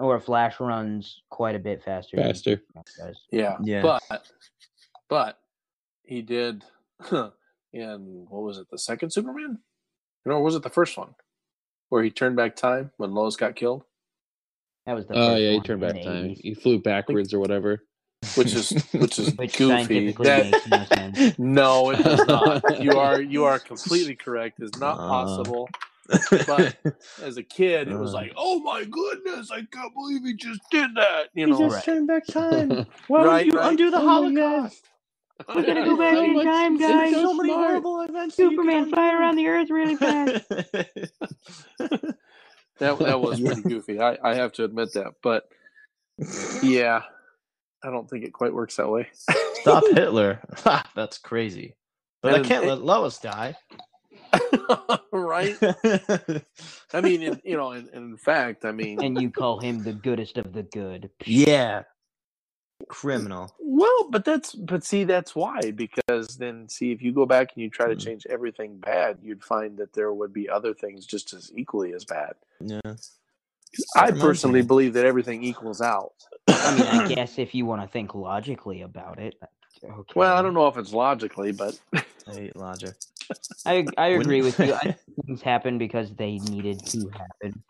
or Flash runs quite a bit faster. Faster. Does. Yeah, Yeah. but but he did in what was it, the second Superman? No, or was it the first one where he turned back time when Lois got killed? That was the. Oh first yeah, he turned back time. 80s, He flew backwards or whatever. Which is which is Which goofy. scientifically That- makes no sense. no, it does not. You are you are completely correct. It's not Uh. possible. But as a kid, it was Uh. like, "Oh my goodness, I can't believe he just did that!" You He know, just Right. turned back time. Why Right, would you right. undo the Oh. Holocaust? We're gonna go back So in much- time, guys. so many horrible events. Superman could fly undo. around the earth really fast. that that was pretty goofy. I, I have to admit that, but yeah, I don't think it quite works that way. Stop Hitler. That's crazy. But I can't it- let Lois die. right? I mean, in, you know, in, in fact, I mean, and you call him the goodest of the good. yeah. Criminal. well, but that's but see, that's why because then see if you go back and you try to Mhm. change everything bad, you'd find that there would be other things just as equally as bad. Yeah. I personally me- believe that everything equals out. I mean, I guess if you want to think logically about it. Okay. Well, I don't know if it's logically, but I hate logic. I I agree with you. I think things happen because they needed to happen.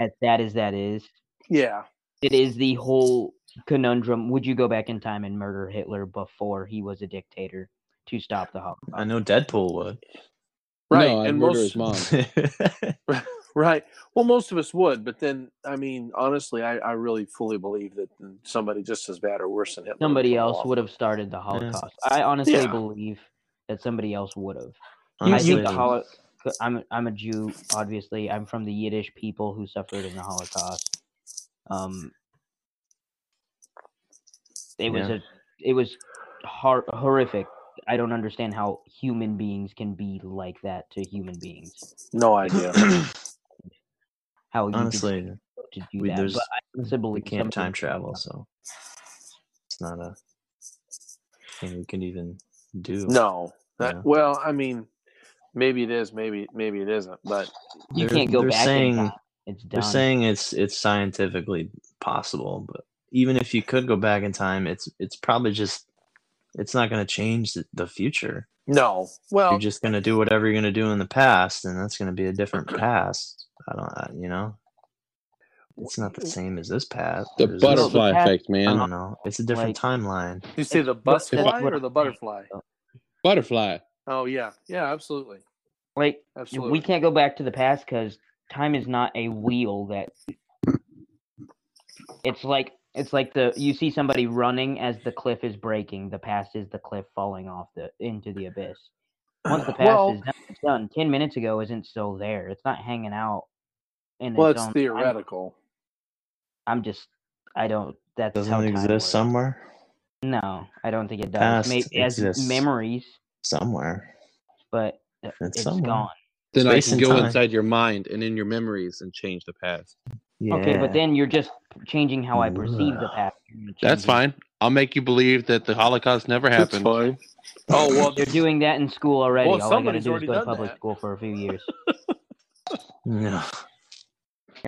As sad as that is, yeah, it is the whole conundrum. Would you go back in time and murder Hitler before he was a dictator to stop the Holocaust? I know Deadpool would. right. No, I'd and murder most his mom. Right. Well, most of us would, but then, I mean, honestly, I, I really fully believe that somebody just as bad or worse than Hitler. Somebody come else along. would have started the Holocaust. I honestly Yeah. believe that somebody else would have. You- I think you- the Holo- I'm I'm a Jew, obviously. I'm from the Yiddish people who suffered in the Holocaust. Um, it was a it was hor- horrific. I don't understand how human beings can be like that to human beings. No idea. How you could Honestly, to do we- that. there's- But I we can't time travel, so it's not a thing we can even do. no. That, Yeah. Well, I mean, maybe it is, maybe maybe it isn't, but You They're- can't go they're back saying- It's done. They're saying it's it's scientifically possible, but even if you could go back in time, it's it's probably just it's not going to change the, the future. no. Well, you're just going to do whatever you're going to do in the past, and that's going to be a different past. I don't, I, you know, it's not the same as this past. The or is this- butterfly past- effect, I don't know. It's a different timeline. you say the bus That's fly what or the butterfly? Butterfly. Oh yeah, yeah, absolutely, like absolutely. we can't go back to the past because time is not a wheel that it's like it's like the you see somebody running as the cliff is breaking the past is the cliff falling off the into the abyss once the past Well- is done, it's done 10 minutes ago isn't still there it's not hanging out in Well, its it's own time. theoretical. i'm just i don't That Doesn't how time exist works. somewhere? no i don't think it does Past maybe as memories Somewhere. but It's it's somewhere. gone Then I can go time. inside your mind and in your memories and change the past. Yeah. okay but then you're just changing how i perceive the past That's fine. I'll make you believe that the Holocaust never That's happened. fine. Oh well, They're doing that in school already. Well, All I gotta somebody's do is already go to done public that. school for a few years. no.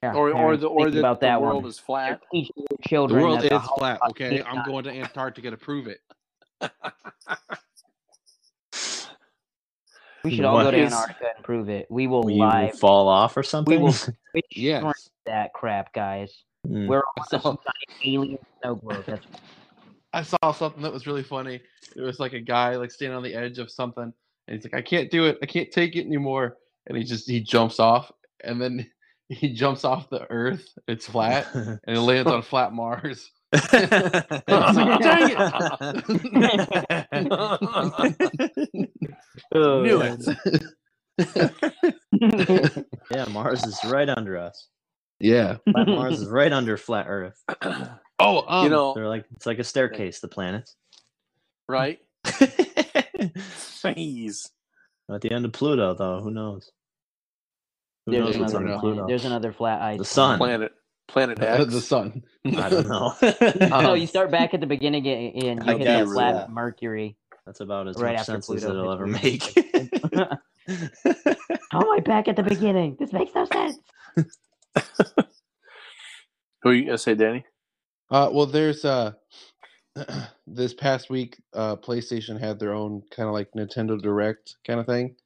Yeah, or or parents, the or think that about the that world one. is flat. They're teaching their The children world that is the flat, Holocaust okay? is I'm not- going to Antarctica to prove it. We should all What go to is- Antarctica and prove it. We will Will you live fall off or something? We will- Twitch Yes. that crap, guys. Mm. We're I on saw- some kind of alien snow globe. That's I saw something that was really funny. It was like a guy like standing on the edge of something, and he's like, "I can't do it. I can't take it anymore." And he just he jumps off, and then he jumps off the Earth. It's flat, and it lands on flat Mars. Dang Oh, Knew it. yeah, Mars is right under us. Yeah. Flat Mars is right under flat Earth. Oh, um, you know, They're like it's like a staircase. The planets. right? At the end of Pluto, though, who knows? Who There's knows another, on know. Pluto? there's another flat ice. The sun. Planet Planet uh, X. the sun. I don't know. No, you start back at the beginning and you I hit guess, that flat yeah. Mercury. That's about as Right much after sense as it'll ever hits make. How am I back at the beginning? This makes no sense. Who are you gonna say, Danny? Uh, well, there's uh, this past week, uh, PlayStation had their own kind of like Nintendo Direct kind of thing.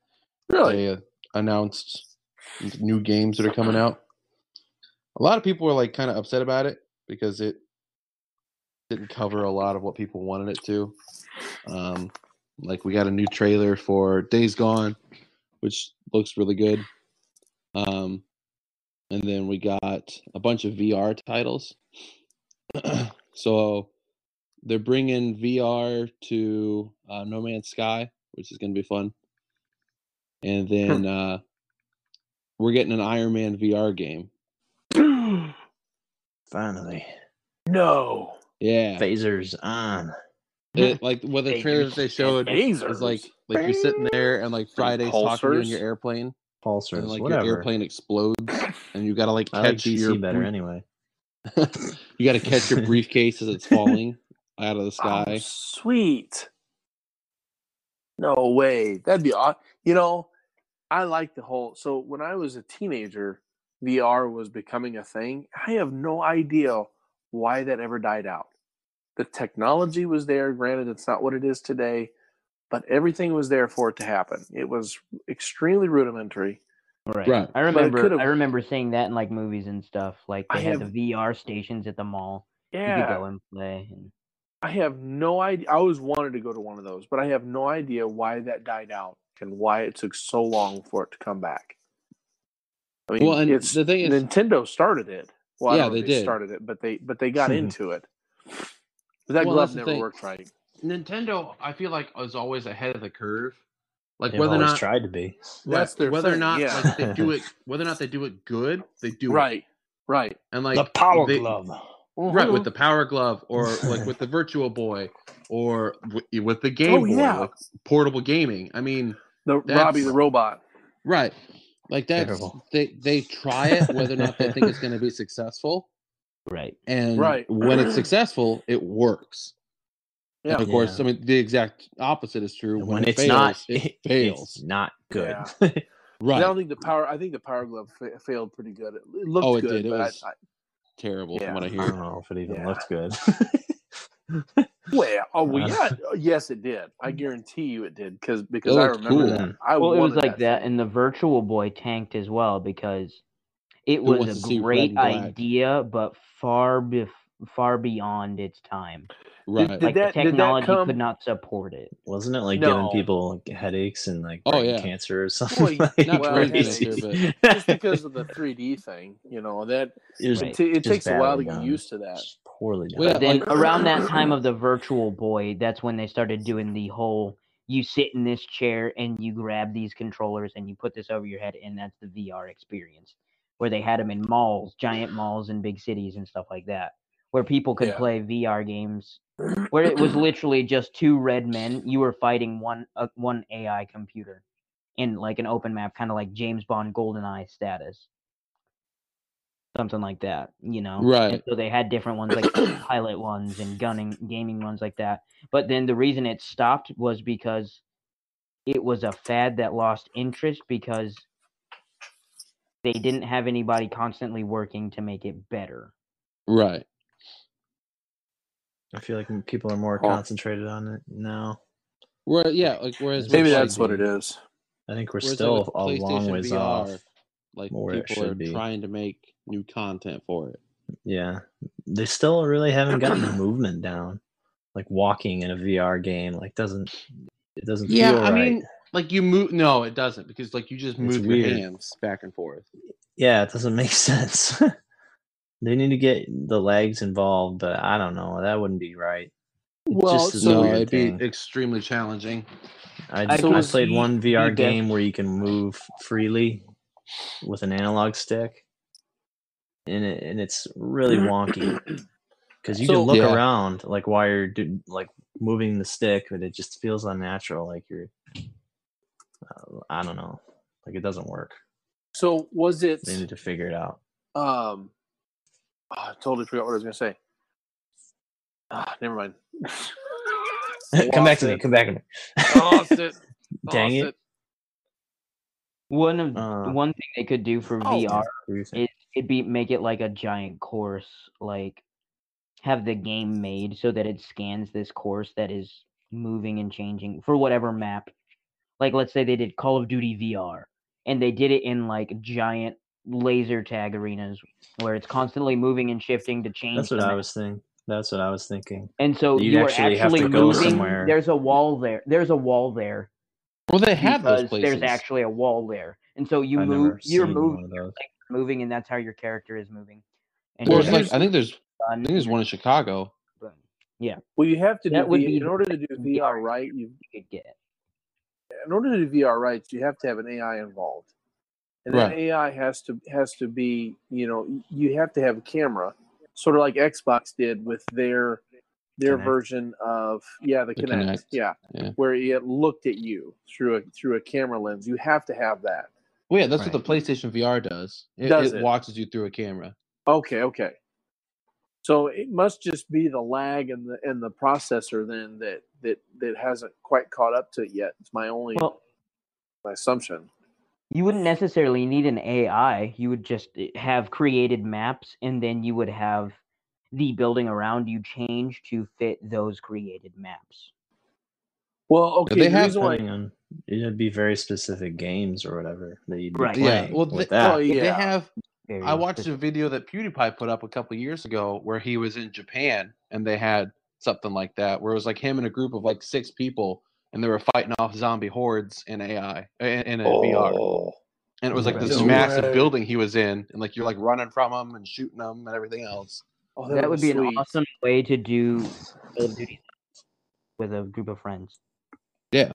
Really? They uh, announced new games that are coming out. A lot of people were like kind of upset about it because it didn't cover a lot of what people wanted it to. Um, like we got a new trailer for Days Gone, which looks really good. Um, and then we got a bunch of VR titles. so they're bringing VR to uh, No Man's Sky, which is going to be fun. And then uh, we're getting an Iron Man VR game. Finally, no. Yeah, phasers on. It, like what the trailer that they showed is like like you're sitting there and like Friday's talking to you in your airplane Pulsars, and like whatever. your airplane explodes and you gotta like I like catch DC your better brief- anyway. you gotta catch your briefcase as it's falling out of the Oh, sky. sweet. No way. That'd be aw- you know, I like the whole so when I was a teenager, VR was becoming a thing. I have no idea why that ever died out. The technology was there, granted it's not what it is today, but everything was there for it to happen. It was extremely rudimentary. Right. Right. I remember. I remember seeing that in like movies and stuff. Like I they had have- the VR stations at the mall. You could Yeah. go and play. And, I have no idea. I always wanted to go to one of those, but I have no idea why that died out and why it took so long for it to come back. I mean, Well, and it's the thing is- Nintendo started it. Well, Yeah, don't know if they did. started it, but they but they got into it. But that Well, glove never thing. worked right. Nintendo, I feel like is always ahead of the curve. Like They've whether or not tried to be. That's their whether or not yeah. like they do it, whether or not they do it good, they do it. Right, right, And like the Power they- Glove. Mm-hmm. right with the Power Glove, or like with the Virtual Boy, or w- with the oh, Game Oh, Boy, yeah. like portable gaming. I mean, the Robbie the robot. right? Like that's Terrible. they they try it whether or not they think it's going to be successful, right. and Right. when it's successful, it works. Yeah. And of course, Yeah. I mean the exact opposite is true. And When, when it it's fails, not, it it's fails. not good. Yeah. Right? I don't think the power. I think the Power Glove fa- failed pretty good. It, it looked Oh, it good, did. It but was- I, I, Terrible Yeah. from what I hear. I don't know if it even Yeah. looked good. well, oh, well, Uh, yeah, yes, it did. I guarantee you, it did because because It I remember cool. that. I Well, it was like that, thing. and the Virtual Boy tanked as well because it wants was a great idea, but far bef- far beyond its time. Right? Did Like that- the technology come- could not support it. Wasn't it like No. giving people like, headaches and like Oh, yeah. cancer or something? Well, like not well, crazy? cancer, just because of the 3D thing, you know that It was Right. it, ta- it takes a while to get used to that. Just poorly done. Well, yeah, then like- around that time of the Virtual Boy, that's when they started doing the whole you sit in this chair and you grab these controllers and you put this over your head, and that's the VR experience. Where they had them in malls, giant malls in big cities and stuff like that, where people could Yeah. play VR games. Where it was literally just two red men, you were fighting one uh, one AI computer in like an open map, kind of like James Bond GoldenEye status, something like that, you know. And Right. so they had different ones like pilot ones and gunning gaming ones like that. But then the reason it stopped was because it was a fad that lost interest because they didn't have anybody constantly working to make it better. Right. I feel like people are more Oh. concentrated on it now. Where yeah, like whereas Maybe that's like, what it is. I think we're whereas, still with a long ways VR, off. Like where it people are be. trying to make new content for it. Yeah, they still really haven't gotten the movement down. Like walking in a VR game, like doesn't it doesn't Yeah, feel I right. mean, like you move. No, it doesn't because like you just It's move your weird. hands back and forth. yeah, it doesn't make sense. they need to get the legs involved, but I don't know. That wouldn't be right. It Well, just so- a no, weird it'd thing. be extremely challenging. I, I just, can I played see one VR the game where you can move freely with an analog stick, and it, and it's really wonky because you So- can look Yeah. around like while you're do, like moving the stick, but it just feels unnatural. Like you're, uh, I don't know, like it doesn't work. So was it? They need to figure it out. Um, oh, I totally forgot what I was going to say. Ah, never mind. come back to Lost me. Come back to me. Lost it. Dang Lost it. One of Uh, one thing they could do for Oh. VR What do you think? it it'd be make it like a giant course like have the game made so that it scans this course that is moving and changing for whatever map like let's say they did call of duty vr and they did it in like giant laser tag arenas where it's constantly moving and shifting to change That's what I map. was thinking. That's what I was thinking. and so You'd you are actually actually, have to go moving somewhere. there's a wall there there's a wall there Well, they have those places. there's actually a wall there. and so you I've move. You're seen moving, one of those. Moving, and that's how your character is moving. And Well, Well, it's you're like I think there's I think there's one in Chicago. boom. Yeah, Well, you have to do would V- be in order to do VR VR right. You you could get. in order to do VR right, you have to have an AI involved, and that AI has to has to be you know you have to have a camera, sort of like Xbox did with their their Kinect. version of yeah the, The Kinect, Kinect, yeah, yeah. where it looked at you through a through a camera lens. You have to have that. Well, yeah, that's what the PlayStation VR does. It, Does it it? watches you through a camera. Okay, okay. So it must just be the lag and the and the processor then that that that hasn't quite caught up to it yet. It's my only Well, my assumption. you wouldn't necessarily need an AI. You would just eh, have created maps, and then you would have the building around you change to fit those created maps. Well, okay. they the have reason Depending on it'd be very specific games or whatever that you'd be Right. playing Yeah, well, with they, oh, that. Oh, they have. I watched a video that PewDiePie put up a couple years ago where he was in Japan and they had something like that where it was like him and a group of like six people and they were fighting off zombie hordes in AI in, in a VR. Oh, And it was like this No massive way. building he was in, and like you're like running from them and shooting them and everything else. oh, That would be an awesome way to do Call of Duty with a group of friends. Yeah.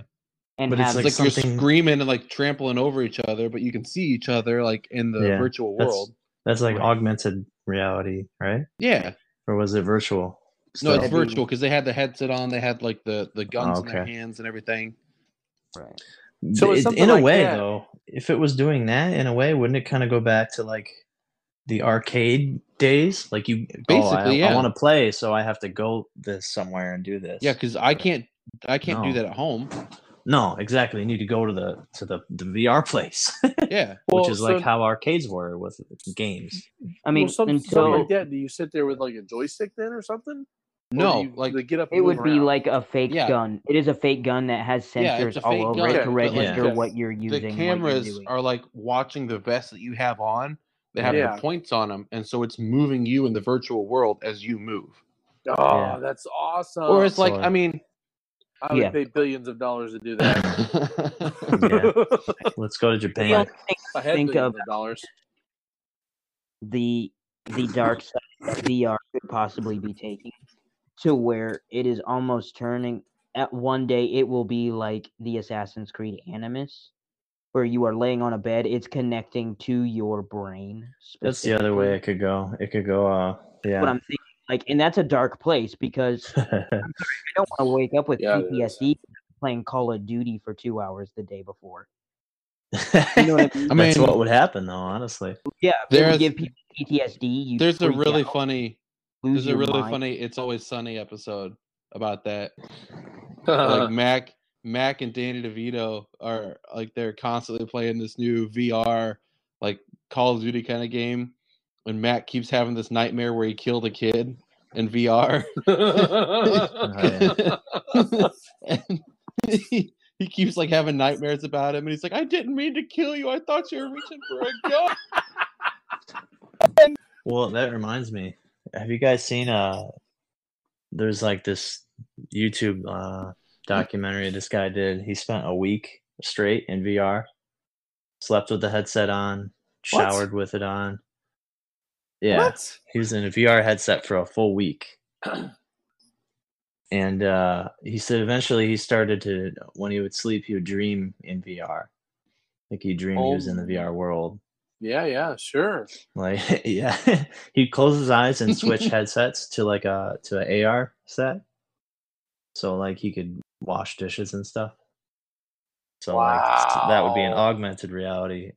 And But it's have It's like like, something- you're screaming and like trampling over each other, but you can see each other like in the Yeah, virtual world. That's like Right. augmented reality, right? Yeah, Or was it virtual? no, it's still? Virtual because they had the headset on, they had like the the oh, guns in their hands and everything. right. So It- something in like a way that. though, if it was doing that in a way, wouldn't it kind of go back to like the arcade days? Like you, oh, I, Basically, yeah. I want to play, so I have to go this somewhere and do this. Yeah, because I can't I can't do that at home. no, exactly. You need to go to the to the, the VR place, Yeah, Well, which is like how arcades were with games. I mean, well, some, until something like that. Do you sit there with like a joystick then, or something? Or no, you, like they get up. it would move be around? like a fake Yeah. gun. It is a fake gun that has sensors a all over gun, it to register the- what you're the using. what you're cameras doing. are like watching the vest that you have on. They have Yeah. the points on them, and so it's moving you in the virtual world as you move. Oh, Yeah. that's awesome. or it's like, so- I mean, I would Yeah. pay billions of dollars to do that. Yeah. Let's go to Japan. only thing I had Think billions of- of dollars. the the dark side that VR could possibly be taking to where it is almost turning at one day it will be like the Assassin's Creed Animus where you are laying on a bed it's connecting to your brain That's the other way it could go. It could go. Uh, But yeah. I'm thinking like and that's a dark place because I don't want to wake up with Yeah. PTSD playing Call of Duty for 2 hours the day before. You know what I mean? I That's what would happen, though. Honestly. Yeah, if There's- give people PTSD. You there's a really out, funny there's a really mind. funny it's always sunny episode about that like mac mac and danny devito are like they're constantly playing this new vr like call of duty kind of game and Mac keeps having this nightmare where he killed a kid in vr and he, he keeps like having nightmares about him and he's like i didn't mean to kill you i thought you were reaching for a gun Well, that reminds me. Have you guys seen? Uh, there's like this YouTube uh documentary this guy did. He spent a week straight in VR, slept with the headset on, What? showered with it on. Yeah, What? he was in a VR headset for a full week. and uh, he said eventually he started to when he would sleep he would dream in VR, like he dreamed he was in the Oh. VR world. Yeah, yeah, sure. Like yeah, he'd close his eyes and switch headsets to like a to an AR set, so like he could wash dishes and stuff. So like that would be an augmented reality.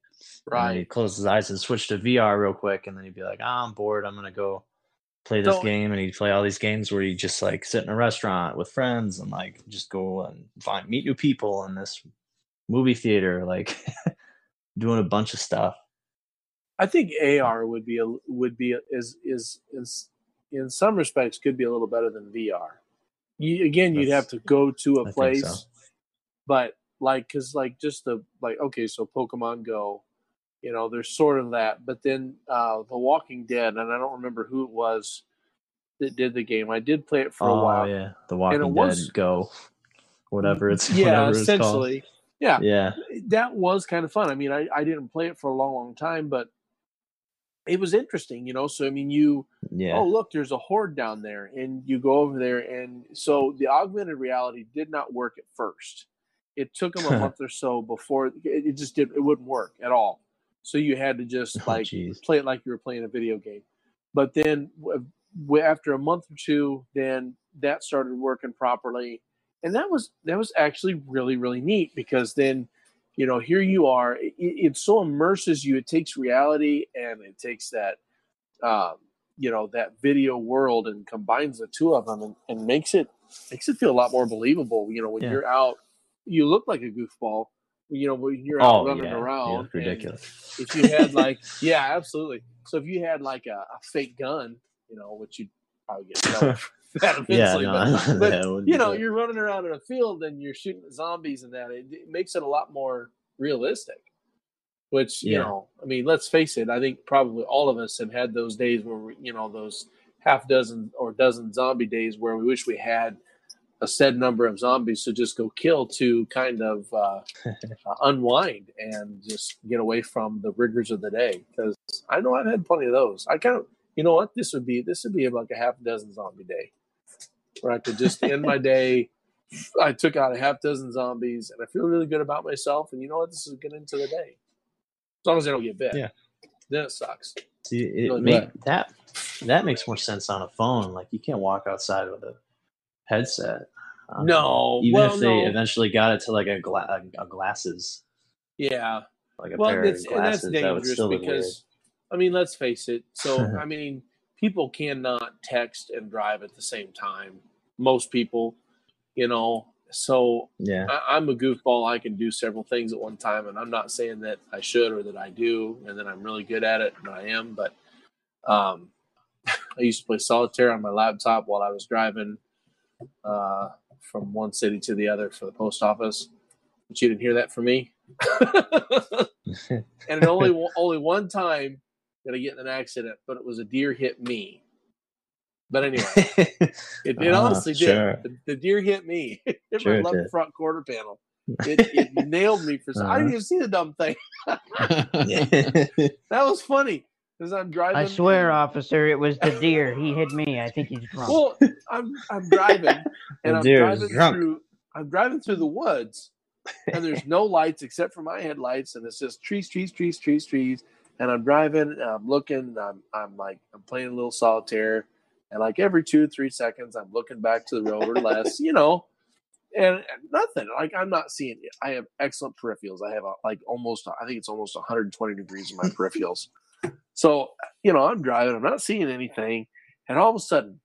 Right. he'd close his eyes and switch to VR real quick, and then he'd be like, "Ah, "I'm bored. I'm gonna go play this So- game." And he'd play all these games where you just like sit in a restaurant with friends and like just go and find meet new people in this movie theater, like doing a bunch of stuff. I think AR would be a, would be a, is is is in some respects could be a little better than VR. You, again, you'd have to go to a I place, so. but like because like just the like okay, so Pokemon Go, you know, there's sort of that, but then uh The Walking Dead, and I don't remember who it was that did the game. I did play it for a oh while. yeah, The Walking Dead was- Go, whatever it's yeah, whatever it's called. essentially. yeah, Yeah. that was kind of fun. I mean, I, I didn't play it for a long, long time, but it was interesting, you know. So I mean, you Yeah. oh look, there's a horde down there, and you go over there, and so the augmented reality did not work at first. It took them a month or so before it, it just did. It wouldn't work at all. So you had to just Oh, like jeez. play it like you were playing a video game. But then after a month or two, then that started working properly, and that was that was actually really really neat because then you know here you are. It, it so immerses you. It takes reality and it takes that um, you know that video world and combines the two of them and, and makes it makes it feel a lot more believable. You know when Yeah. you're out, you look like a goofball. You know when you're out Oh, running yeah. Around. and- ridiculous. if you had like yeah absolutely so if you had like a, a fake gun you know which you'd probably get that Yeah, eventually no, but, but, you know good. you're running around in a field and you're shooting zombies and that it, it makes it a lot more realistic which you Yeah. know i mean let's face it i think probably all of us have had those days where we, you know those half dozen or dozen zombie days where we wish we had a said number of zombies to just go kill to kind of uh, uh, unwind and just get away from the rigors of the day. Because I know I've had plenty of those. I kind of, you know what, this would be this would be like a half dozen zombie day, where I could just end my day. I took out a half dozen zombies, and I feel really good about myself. And you know what, this is good into the day, as long as I don't get bit. Yeah. Then it sucks. See, it Really make, that that makes more sense on a phone. Like you can't walk outside with a headset. Um, No, even well, if they no. eventually got it to like a, gla- a, glasses, Yeah. like a well, pair that's, of that's glasses, that would dangerous weird. because, I mean, let's face it. So, I mean, people cannot text and drive at the same time. Most people, you know. So Yeah, I, I'm a goofball. I can do several things at one time, and I'm not saying that I should or that I do, and that I'm really good at it, and I am. But um, I used to play solitaire on my laptop while I was driving uh, from one city to the other for the post office. But you didn't hear that from me. and it only only one time did I get in an accident, but it was a deer hit me. But anyway, it, it Ah, honestly sure. did. The, the deer hit me. it Sure left front quarter panel. It, it nailed me for some. I didn't Uh-huh. even see the dumb thing. That was funny because I'm driving. I swear, and- officer, it was the deer. He hit me. I think he's drunk. Well, I'm I'm driving and The I'm deer is driving drunk. through. I'm driving through the woods, and there's no lights except for my headlights, and it's just trees, trees, trees, trees, trees. And I'm driving, and I'm looking. I'm I'm like I'm playing a little solitaire, and like every two three seconds, I'm looking back to the road or less, you know. And and nothing. Like I'm not seeing. it. I have excellent peripherals. I have a, like almost. I think it's almost 120 degrees in my peripherals. So you know, I'm driving. I'm not seeing anything, and all of a sudden,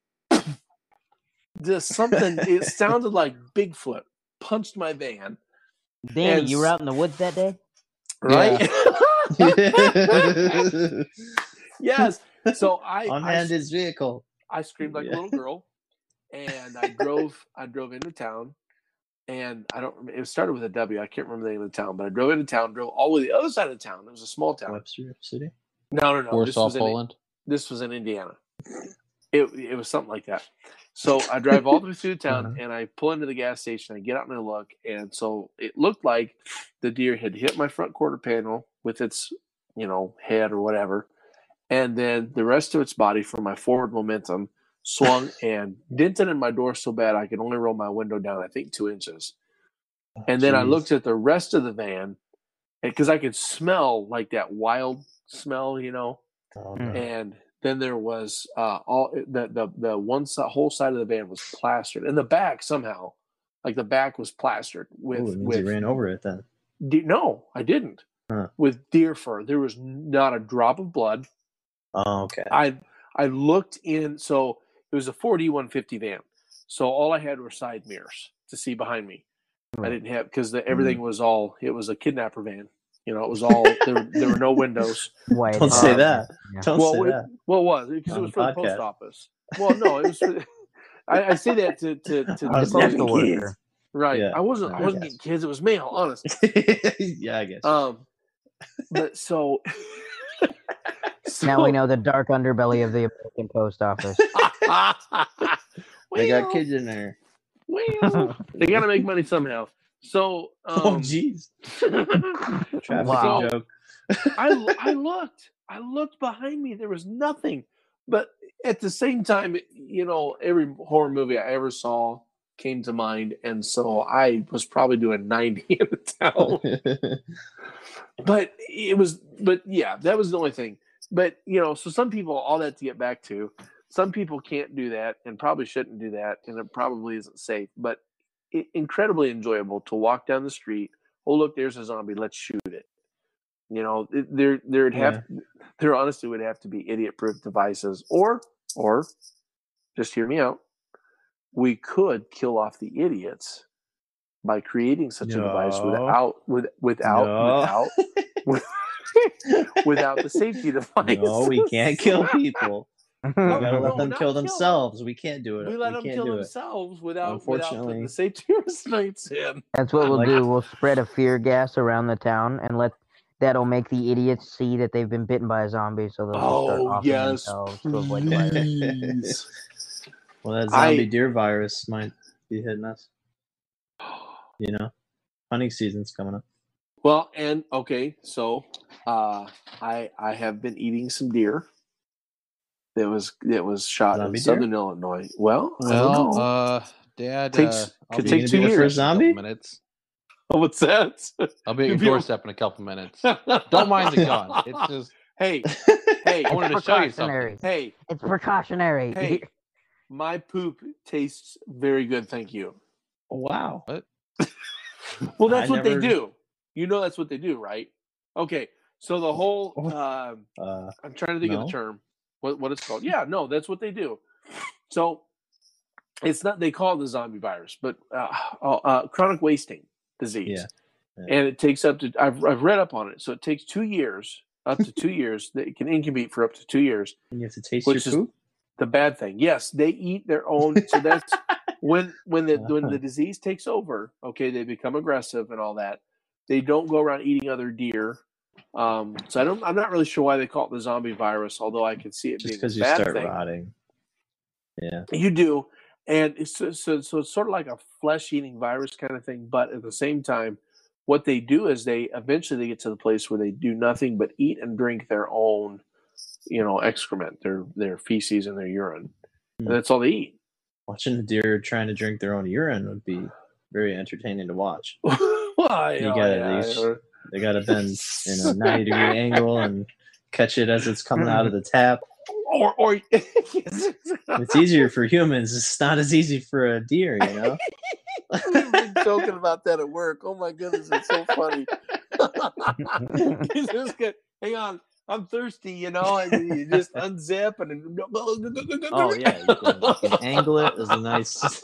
just something. it sounded like Bigfoot punched my van. Danny, and you were out in the woods that day? Right? yes. So I, I unmanned his vehicle. I screamed like Yeah. a little girl, and I drove. I drove into town, and I don't. It started with a W. I can't remember the name of the town, but I drove into town. Drove all the way to the other side of the town. It was a small town. Webster City. No, no, no. This Warsaw, was in Poland. this was in Indiana. It it was something like that. So I drive all the way through town Uh-huh. and I pull into the gas station. I get out and I look, and so it looked like the deer had hit my front quarter panel with its, you know, head or whatever, and then the rest of its body from my forward momentum swung and dented in my door so bad I could only roll my window down, I think two inches. And then I looked at the rest of the van because I could smell like that wild smell, you know Oh, Mm. no. and then there was uh all the the, the one side, whole side of the van was plastered and the back somehow like the back was plastered with Ooh, means with he ran over it then. de- no i didn't Huh. with deer fur there was not a drop of blood Oh, okay. i i looked in so it was a Ford E-150 van so all i had were side mirrors to see behind me i didn't have because Mm-hmm. everything was all it was a kidnapper van you know it was all there, there were no windows White Don't say that. Yeah. Don't well, say it, that. well, it was because it was the for the post office. Well, no, it was. For, I, I say that to to, to I was the having postal postal kids. right. Yeah, I wasn't. I I wasn't guess. getting kids. It was mail. Honest. yeah, I guess. Um, but so. Now we know the dark underbelly of the American post office. they got kids in there. Well, they got to make money somehow. So, oh um, jeez. Trafficking Wow. joke. I I looked. I looked behind me. There was nothing. But at the same time, you know, every horror movie I ever saw came to mind, and so I was probably doing ninety in the town. but it was. But yeah, that was the only thing. But you know, so some people, all that to get back to, some people can't do that and probably shouldn't do that, and it probably isn't safe. But incredibly enjoyable to walk down the street. Oh, look, there's a zombie. Let's shoot it. You know, there there'd have there honestly would have to be idiot proof devices, or or just hear me out. We could kill off the idiots by creating such a device No. without with without No. without without the safety device. no, we can't kill people. We gotta No, let them not kill kill them. themselves. We can't do it. We let them kill do it. themselves without without Unfortunately. putting the safety restraints in. That's what we'll Like- do. We'll spread a fear gas around the town and let that'll make the idiots see that they've been bitten by a zombie, so they'll just start Oh, offing yes, themselves to avoid the virus. Please. Well, that I- zombie deer virus might be hitting us. You know, hunting season's coming up. Well, and okay, so uh, I I have been eating some deer. That was that was shot Zombie in deer? southern Illinois. Well, Well, uh, Dad, Takes- uh, I'll could be take two years. doorstep in a couple Zombie? Minutes. Oh, what's that? I'll be at your doorstep in a couple minutes. Don't mind the gun. It's just hey, hey, I wanted to show you Precautionary. something. hey, It's precautionary. Hey. my poop tastes very good, thank you. Wow. Well, that's I what never- they do. You know that's what they do, right? Okay, so the whole um Uh, I'm trying to think of the term. What what it's called? Yeah, no, that's what they do. So it's not they call it the zombie virus, but uh, uh, uh, chronic wasting disease. Yeah, yeah. And it takes up to I've I've read up on it. So it takes two years, up to two years. That it can incubate for up to two years. and you have to taste Which your is- poop. The bad thing, yes, they eat their own. So that's when when the when Uh-huh. the disease takes over. Okay, they become aggressive and all that. They don't go around eating other deer. Um, so I don't. I'm not really sure why they call it the zombie virus, although I can see it Just being a because you bad start thing. rotting. Yeah. You do, and it's, so, so so it's sort of like a flesh-eating virus kind of thing. But at the same time, what they do is they eventually they get to the place where they do nothing but eat and drink their own, you know, excrement, their their feces and their urine, Hmm. and that's all they eat. Watching the deer trying to drink their own urine would be very entertaining to watch. Why? You Oh, gotta yeah. They got to bend in a 90 degree angle and catch it as it's coming out of the tap. Or or It's easier for humans. It's not as easy for a deer, you know? We've been joking about that at work. Oh my goodness, it's so funny. Just. Hang on, I'm thirsty, you know, and you just unzip and Oh yeah, you can, you can angle it. There's a nice,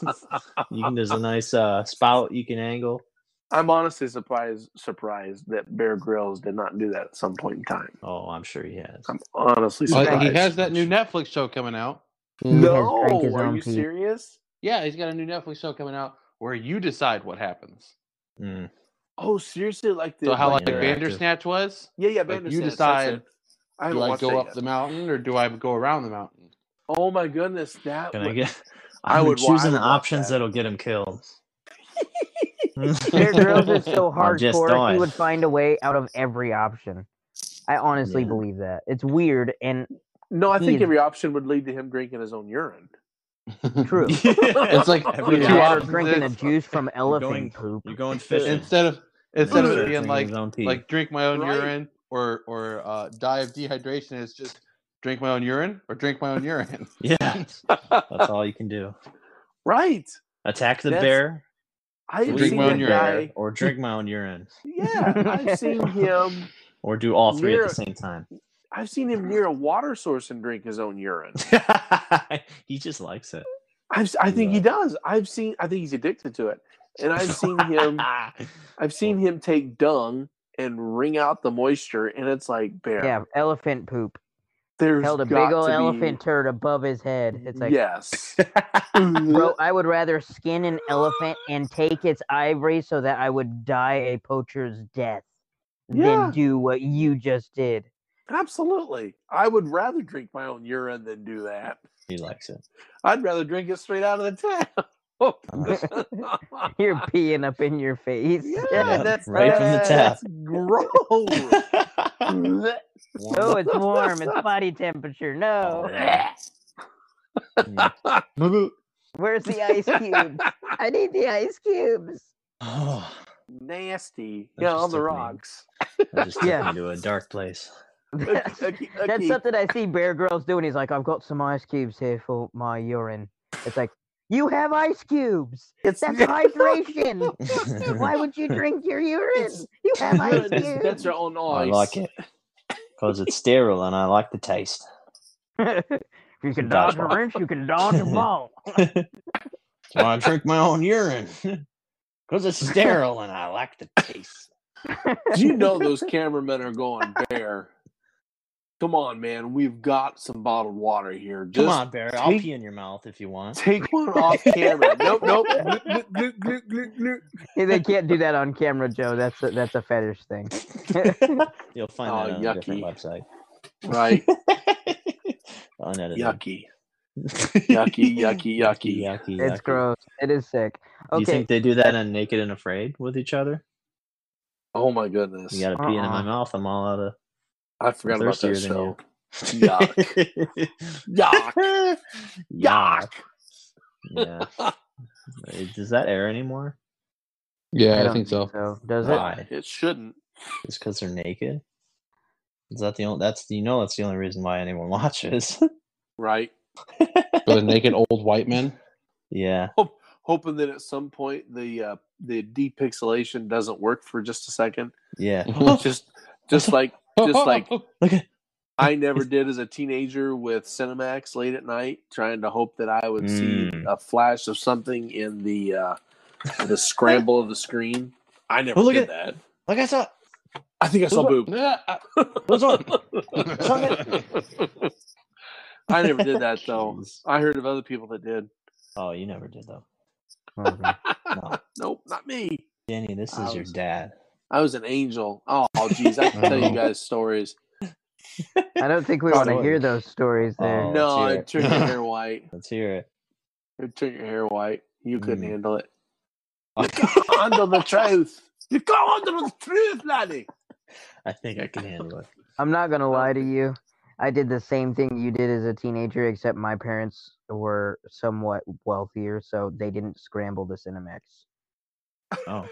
you can. There's a nice uh, spout you can angle. I'm honestly surprised surprised that Bear Grylls did not do that at some point in time. Oh, I'm sure he has. I'm honestly surprised. he has that new Netflix show coming out. No, are you pee. serious? Yeah, he's got a new Netflix show coming out where you decide what happens. Mm. Oh, seriously? Like the So how like like. Bandersnatch was? yeah, yeah, like, you decide. I Do I go up yet. the mountain or do I go around the mountain? Oh my goodness, that Can I would- get? I I'm would choosing the options that. that'll get him killed. Bear Grylls is so I'm just hardcore. He would find a way out of every option. I honestly Yeah. believe that. It's weird and No, I think He's- every option would lead to him drinking his own urine. true. It's like Every the two option. options drinking a juice from elephant going- poop. You're going fishing. instead of instead of being like like drink my own Right. urine or or uh, die of dehydration, it's just drink my own urine or drink my own urine. yeah, that's all you can do. right. Attack the That's- bear, I've Drink seen my own that urine. guy. or drink my own urine, Yeah, I've seen him. or do all three Near- at the same time. I've seen him near a water source and drink his own urine. he just likes it. I've, I think he does. I've seen. I think he's addicted to it, and I've seen him. I've seen him take dung and wring out the moisture, and it's like bear. Yeah, elephant poop. There's Held a big old to be- elephant turd above his head. It's like, yes, bro, I would rather skin an elephant and take its ivory so that I would die a poacher's death Yeah. than do what you just did. absolutely. I would rather drink my own urine than do that. he likes it. I'd rather drink it straight out of the tap. You're peeing up in your face. Yeah, that's right from the tap. that's Gross. Oh, it's warm. It's body temperature. No. Where's the ice cubes? I need the ice cubes. oh, Nasty. That Yeah, on the took me- rocks. that just took Yeah. me to a dark place. That's, Okay, that's something I see Bear Grylls doing. He's like, I've got some ice cubes here for my urine. It's like, you have ice cubes. It's That's hydration. Why would you drink your urine? It's You have ice. It's- cubes. That's our own noise. I ice. like it because it's sterile and I like the taste. if you can Some dodge a wrench, you can dodge a ball. So I drink my own urine because it's sterile and I like the taste. Do you know those cameramen are going bear? Come on, man. We've got some bottled water here. Just Come on, Barry. I'll pee in your mouth if you want. Take one off camera. nope, nope. Hey, they can't do that on camera, Joe. That's a, that's a fetish thing. You'll find Oh, that on a different website. Right. Unedited. Yucky. Yucky, yucky, yucky. yucky. it's yucky. gross. It is sick. Do you think they do that on Naked and Afraid with each other? Oh my goodness. You gotta pee into my Uh-uh. mouth. I'm all out of. I forgot about that thirstier than show. you. Yuck. Yuck. Yuck. Yeah. Does that air anymore? Yeah, I, don't think so. Does it? Why? It shouldn't. Just because they're naked? Is that the only? That's you know that's the only reason why anyone watches. Right. For the naked old white men. yeah. Hope, hoping that at some point the uh, the depixelation doesn't work for just a second. Yeah. Just just like just like Look at. I never did as a teenager with Cinemax late at night, trying to hope that I would see Mm. a flash of something in the uh, the scramble of the screen. I never Oh, look did at- that. Like I saw. I think I saw Look boob. What's on? I never did that though. Jeez. I heard of other people that did. Oh, you never did though. No. nope, not me. Danny, this I is your dad. I was an angel. Oh, geez, I can tell you guys stories. I don't think we want to hear those stories there. Oh, no, let's hear it it. turned your hair white. Let's hear it. It turned your hair white. You couldn't Mm. handle it. I can handle the truth. You can't handle the truth, laddie. I think I can handle it. I'm not gonna lie to you. I did the same thing you did as a teenager, except my parents were somewhat wealthier, so they didn't scramble the Cinemax. Oh.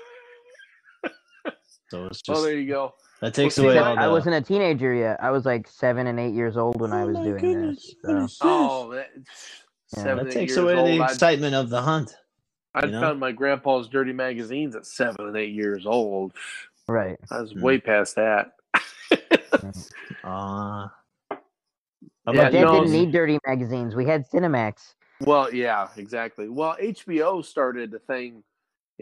So it's Oh, there you go. that takes Well, see, away that- all the. I wasn't a teenager yet. I was like seven and eight years old when I Oh was doing goodness, this. so- is? Oh, that, Yeah, seven, that takes away old. the I'd, excitement of the hunt. I'd you know? found my grandpa's dirty magazines at seven and eight years old. Right. I was Mm. way past that. Uh, how Yeah, My dad you know- didn't need dirty magazines. We had Cinemax. Well, yeah, exactly. Well, HBO started a thing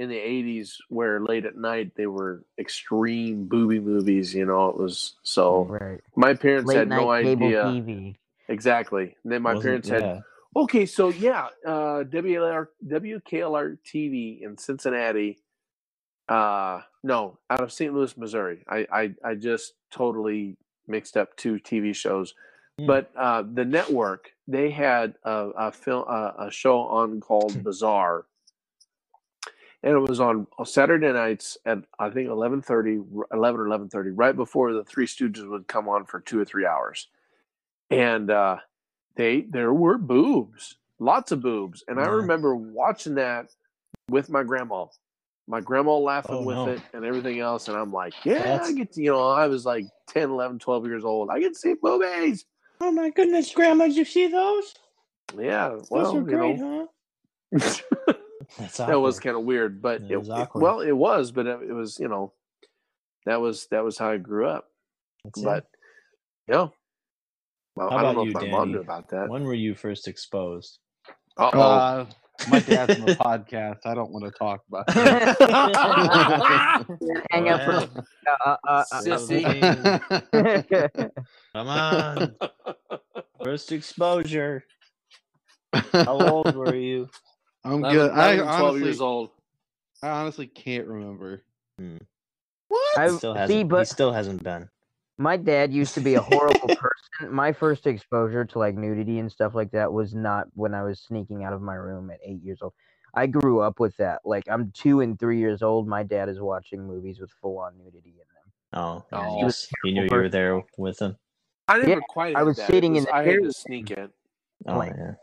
in the '80s where late at night they were extreme booby movies. You know, it was so. Right. My parents Late had night no cable idea TV. exactly. And then my wasn't- parents had yeah. Okay, so yeah, uh, WLR, WKLR TV in Cincinnati. Uh, no, out of St. Louis, Missouri. I, I, I just totally mixed up two TV shows. Hmm. But uh, the network they had a, a film uh, a show on called Bizarre, and it was on Saturday nights at I think 11:30, 11 or eleven thirty, right before the Three Stooges would come on for two or three hours, and uh, they there were boobs, lots of boobs, and I remember watching that with my grandma. My grandma laughing Oh, with no. it and everything else, and I'm like, yeah, I get to, you know, I was like 10, 11, 12 years old. I get to see boobies. Oh my goodness, Grandma, did you see those? Yeah, Those well, are you great, know, huh? That's that was kind of weird, but It it, was it- well, it was, but it, it was, you know, that was that was how I grew up. That's it. But yeah, well, How I don't know you, if my mom knew about that. when were you first exposed? Uh-oh. Uh, my dad's on the podcast. I don't want to talk about it. Hang up for uh, uh, uh, uh, Sissy. Come on, first exposure. How old were you? I'm 11, good. I 11, 12 honestly, years old. I honestly can't remember. Hmm. I He still see, hasn't. he but still hasn't been. My dad used to be a horrible person. My first exposure to like nudity and stuff like that was not when I was sneaking out of my room at eight years old. I grew up with that. Like I'm two and three years old. My dad is watching movies with full on nudity in them. Oh, Oh. he, was, he knew you were there with him. I never Yeah, quite. I was that. It sitting in the I had to area. sneak it. Oh Like, yeah,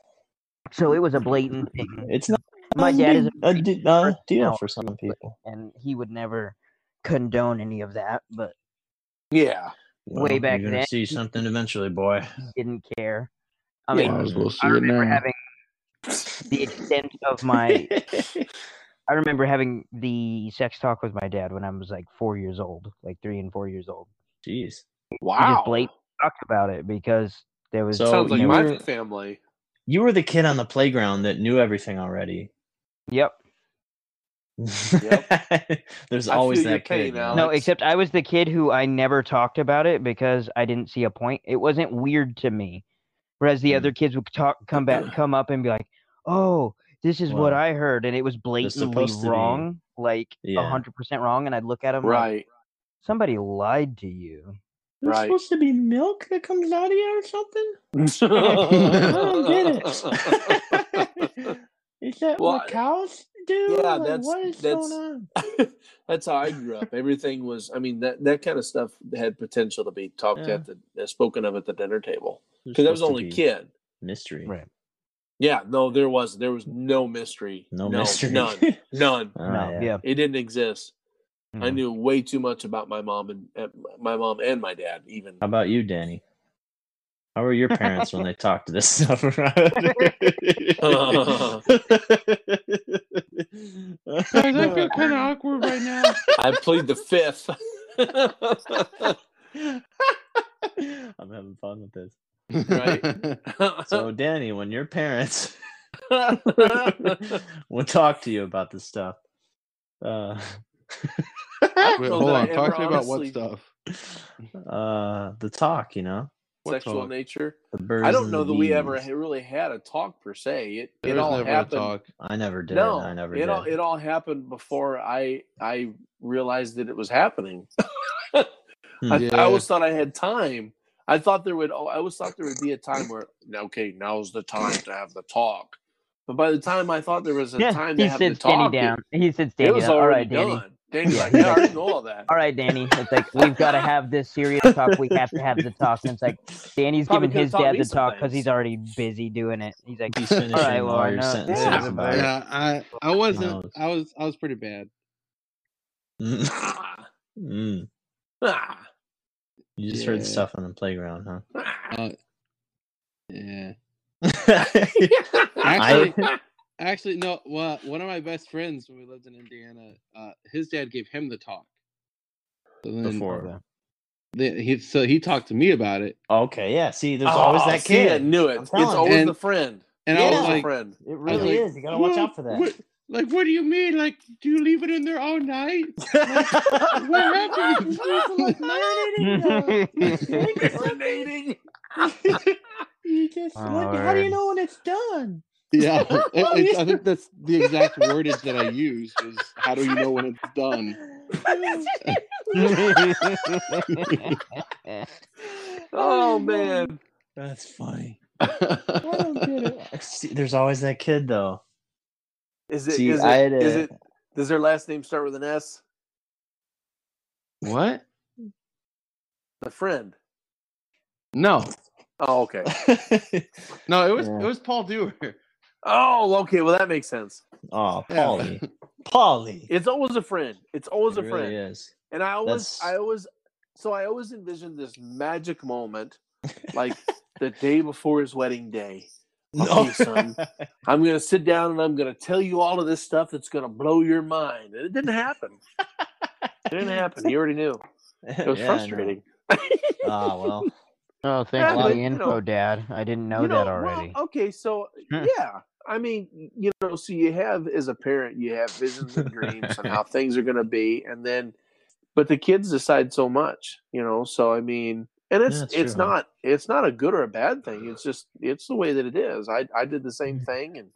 So it was a blatant thing. it's not. My dad is a a pretty uh, deal for some people. and he would never condone any of that, but Yeah. Way back you're gonna then, see something eventually, boy. didn't care. I Yeah, mean, Might as well see I remember now. having the extent of my I remember having the sex talk with my dad when I was like four years old, like three and four years old. Jeez. We Wow. just blatantly talked about it because there was So Sounds like my were- family. You were the kid on the playground that knew everything already. Yep. There's I always that pain, kid. Alex. No, except I was the kid who I never talked about it because I didn't see a point. It wasn't weird to me. Whereas the Mm. other kids would talk, come back, come up and be like, "Oh, this is what I heard," and it was blatantly supposed be- wrong, like a Yeah. hundred percent wrong. And I'd look at him like, Right. "Somebody lied to you." There's Right. supposed to be milk that comes out of you or something? don't get it. Is that Well, what cows do? yeah, Like, that's- what is that's- going on? That's how I grew up. Everything was, I mean, that, that kind of stuff had potential to be talked Yeah. at the, uh, spoken of at the dinner table. Because I was only a be kid. Mystery. Right. Yeah, no, there was there was no mystery. No, mystery. None. None. Oh, no, yeah. yeah. It didn't exist. I Mhm. knew way too much about my mom and uh, my mom and my dad. Even How about you, Danny? How were your parents when they talked to this stuff around? Guys, I feel kind of awkward right now. I plead the fifth. I'm having fun with this. Right. So, Danny, when your parents will talk to you about this stuff, uh, I Wait, hold I on. Talk to me about what honestly- stuff? uh, the talk, you know, What sexual talk? nature. the birds. I don't and know the that we ever bees. ha- really had a talk per se. It There it was all never happened. a talk. I never did. No, I never it did. all it all happened before I I realized that it was happening. I, Yeah. I always thought I had time. I thought there would. oh, I always thought there would be a time where okay, now's the time to have the talk. But by the time I thought there was a Yeah, time to he have the sits Danny talk, it- down. He sits it, Danny was down. All already right, Danny. done. Danny's Yeah, like, he's yeah, I already know all that. All right, Danny. It's like we've got to have this serious talk. We have to have the talk. And it's like Danny's Probably giving his dad the talk because he's already busy doing it. He's like, He's finishing all right, well, all I your know- sentences Yeah. about. Yeah, I I wasn't. I was I was pretty bad. Mm. You just heard the stuff on the playground, huh? Uh, yeah. I, Actually, no. Well, one of my best friends when we lived in Indiana, uh, his dad gave him the talk. So then before. the- he so he talked to me about it, Okay, yeah. See, there's always Oh, that see, I kid. knew it. It's you. always And- the friend. and Yeah. I was Always the like, friend. It really like, is. You gotta watch out for that. what- like, what do you mean? Like, do you leave it in there all night? what happened? Urinating. you just Oh, look, how do you know when it's done? Yeah, it- Oh, it's- yeah. I think that's the exact wordage that I use. Is how do you know when it's done? Oh, oh man. That's funny. I don't get it. See, there's always that kid though. Is it? See, is I it? had Is it? Does their last name start with an S? What? The friend. No, Oh, okay. no. It was Yeah. it was Paul Dewar. Oh, okay. Well, that makes sense. oh, Yeah. Paulie. Paulie. It's always a friend. It's always It a friend. really is. And I always, That's- I always, so I always envisioned this magic moment, like the day before his wedding day. Okay, son. I'm gonna sit down and I'm gonna tell you all of this stuff that's gonna blow your mind. And it didn't happen. It didn't happen. He already knew. It was Yeah, frustrating. Ah, well. Oh, thanks Yeah, for the info, know- Dad. I didn't know You that well, already. okay, so yeah, I mean, you know, so you have as a parent, you have visions and dreams and how things are going to be, and then, but the kids decide so much, you know. So I mean, and it's Yeah, it's true, huh? not it's not a good or a bad thing. It's just it's the way that it is. I I did the same mm. thing and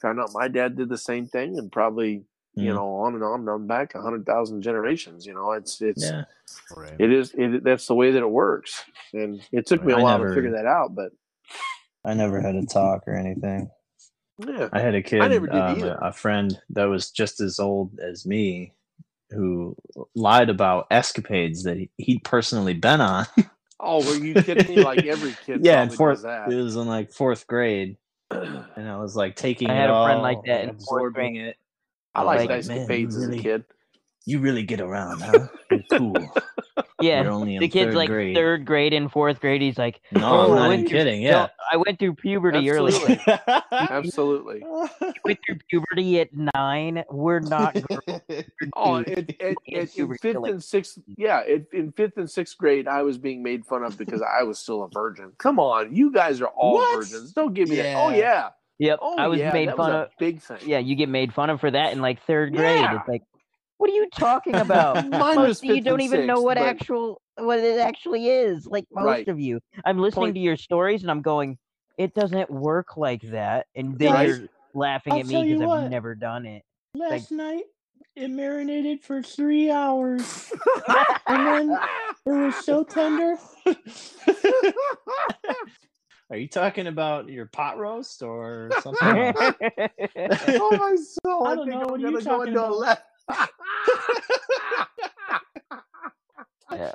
found out my dad did the same thing, and probably you Mm. know, on and on and on back a hundred thousand generations. You know, it's it's Yeah. Right. it is it, that's the way that it works, and it took me a I while never- to figure that out. But I never had a talk or anything. yeah, I had a kid, never did um, a, a friend that was just as old as me, who lied about escapades that he, he'd personally been on. oh, were you kidding me? Like every kid, yeah, in probably fourth, does that. it was in like fourth grade, and I was like taking I it had a friend like that in fourth absorbing it. I was liked like, ice "Man, escapades you as a kid. You really get around, huh? You're cool. Yeah. You're only in The kid's third like grade. third grade and fourth grade. He's like, No, "Oh, I'm not went even through- kidding. Yeah. I went through puberty early. Absolutely. Absolutely. went through puberty at nine. We're not. girls. Oh, it, it, it, in fifth like- and sixth, yeah, it, in fifth and sixth grade, I was being made fun of because I was still a virgin. Come on, you guys are all What? virgins. Don't give me that. Oh Yeah. Yep. oh I was yeah, made fun was of. big thing. Yeah, you get made fun of for that in like third grade. Yeah. It's like, what are you talking about? Most you don't even know what but- actual what it actually is. Like most Right. of you, I'm listening Point- to your stories and I'm going, it doesn't work like that. And then Right. you're laughing I'll at me because I've never done it. Last night, it marinated for three hours. And then it was so tender. Are you talking about your pot roast or something? oh my soul! I I, don't think know, I'm what you gonna go talking into a about? left. Yeah.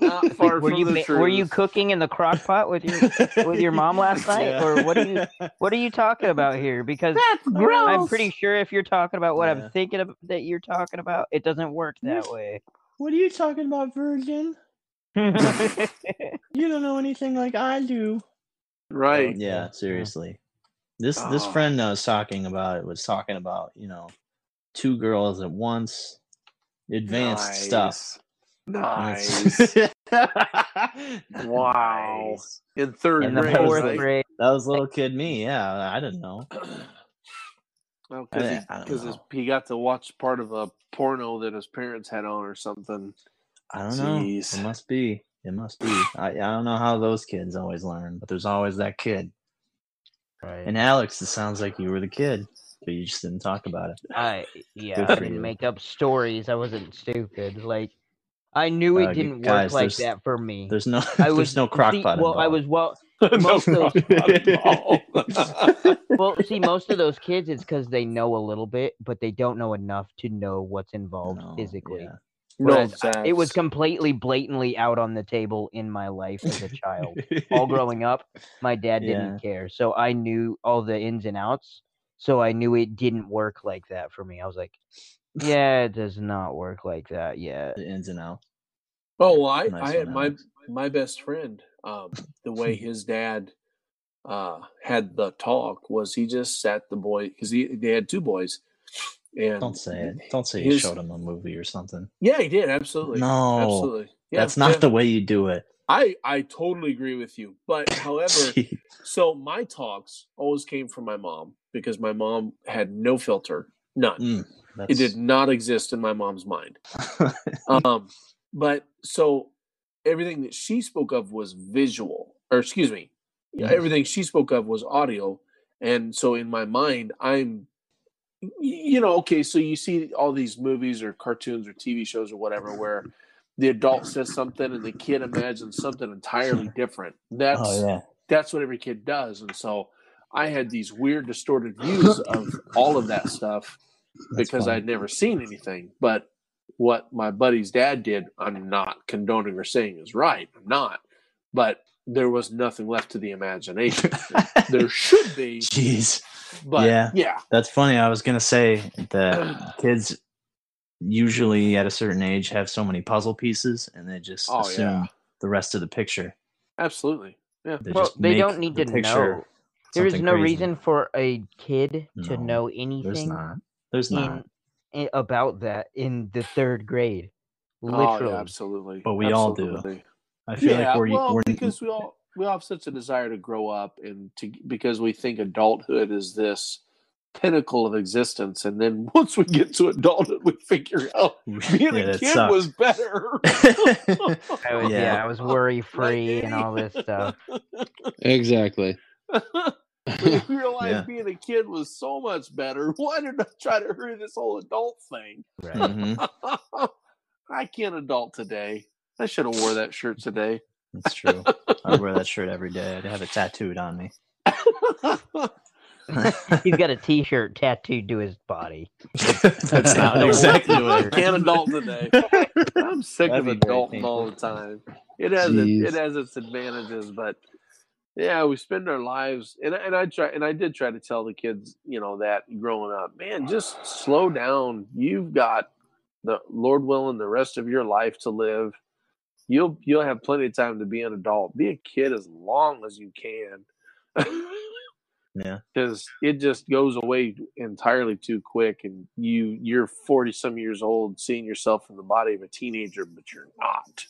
Not far were from you the ma- were you cooking in the crock pot with your with your mom last night, Yeah. or what are you what are you talking about here? Because I'm pretty sure if you're talking about what Yeah. I'm thinking of that you're talking about, it doesn't work that way. What are you talking about, virgin? You don't know anything like I do. right. Oh, yeah, seriously. This this Oh. friend I was talking about it was talking about, you know, two girls at once, advanced stuff. Nice. Wow. Nice. In third in the grade, fourth right? grade. That was little kid me. Yeah, I didn't know. Well, because I he, he got to watch part of a porno that his parents had on or something. I don't know. It must be. It must be. I, I don't know how those kids always learn, but there's always that kid. Right. And Alex, it sounds like you were the kid, but you just didn't talk about it. I yeah, I didn't you. make up stories. I wasn't stupid. Like I knew it Uh, didn't work like that for me. There's no. I there's was no crock see, Well, I was well. Most of those- involved. Well, see, most of those kids, it's because they know a little bit, but they don't know enough to know what's involved No, physically. yeah. No, Whereas it was completely blatantly out on the table in my life as a child. All growing up, my dad didn't care, so I knew all the ins and outs. So I knew it didn't work like that for me. I was like, "Yeah, it does not work like that yet." the ins and outs. Oh, well, I, Nice I had my Alex. my best friend. Um, the way his dad uh, had the talk was he just sat the boy because he they had two boys, and Don't say it. Don't say you showed him a movie or something. Yeah, he did absolutely. No, absolutely. Yeah, That's not yeah. the way you do it. I I totally agree with you. But however, so my talks always came from my mom because my mom had no filter, none. Mm, It did not exist in my mom's mind. um, but so everything that she spoke of was visual, or excuse me, yeah, Mhm. everything she spoke of was audio. And so in my mind, I'm, you know, okay, so you see all these movies or cartoons or TV shows or whatever where the adult says something and the kid imagines something entirely different. Oh, that's oh yeah. that's what every kid does. And so I had these weird distorted views of all of that stuff That's because funny. I'd never seen anything. But what my buddy's dad did, I'm not condoning or saying is right. I'm not. But there was nothing left to the imagination. there should be, Jeez. but Yeah. yeah, That's funny. I was gonna say that kids usually at a certain age have so many puzzle pieces and they just Oh, assume yeah. the rest of the picture. absolutely. Yeah. They Well, just they don't need the to know. There is no crazy. reason for a kid to No, know There's anything not. There's not. in, about that in the third grade. Oh, Literally. yeah, absolutely. But we all do. Absolutely. I feel yeah, like we're, well, we're because we all we all have such a desire to grow up and to because we think adulthood is this pinnacle of existence, and then once we get to adulthood, we figure out being yeah, a kid sucks. was better. I was, yeah. Yeah. I was worry free and all this stuff. Exactly. When you realize Yeah. being a kid was so much better, why did I try to hurry this whole adult thing? Right. Mhm. I can't adult today. I should have wore that shirt today. That's true. I wear that shirt every day. I'd have it tattooed on me. He's got a T-shirt tattooed to his body. That's not exactly what I can't adult today. I'm sick That'd of be very adulting all the time. It has its, it has its advantages, but yeah, we spend our lives and and I try and I did try to tell the kids, you know, that growing up, man, just slow down. You've got the Lord willing the rest of your life to live. You'll you'll have plenty of time to be an adult. Be a kid as long as you can. Yeah. because it just goes away entirely too quick and you you're 40 some years old seeing yourself in the body of a teenager but you're not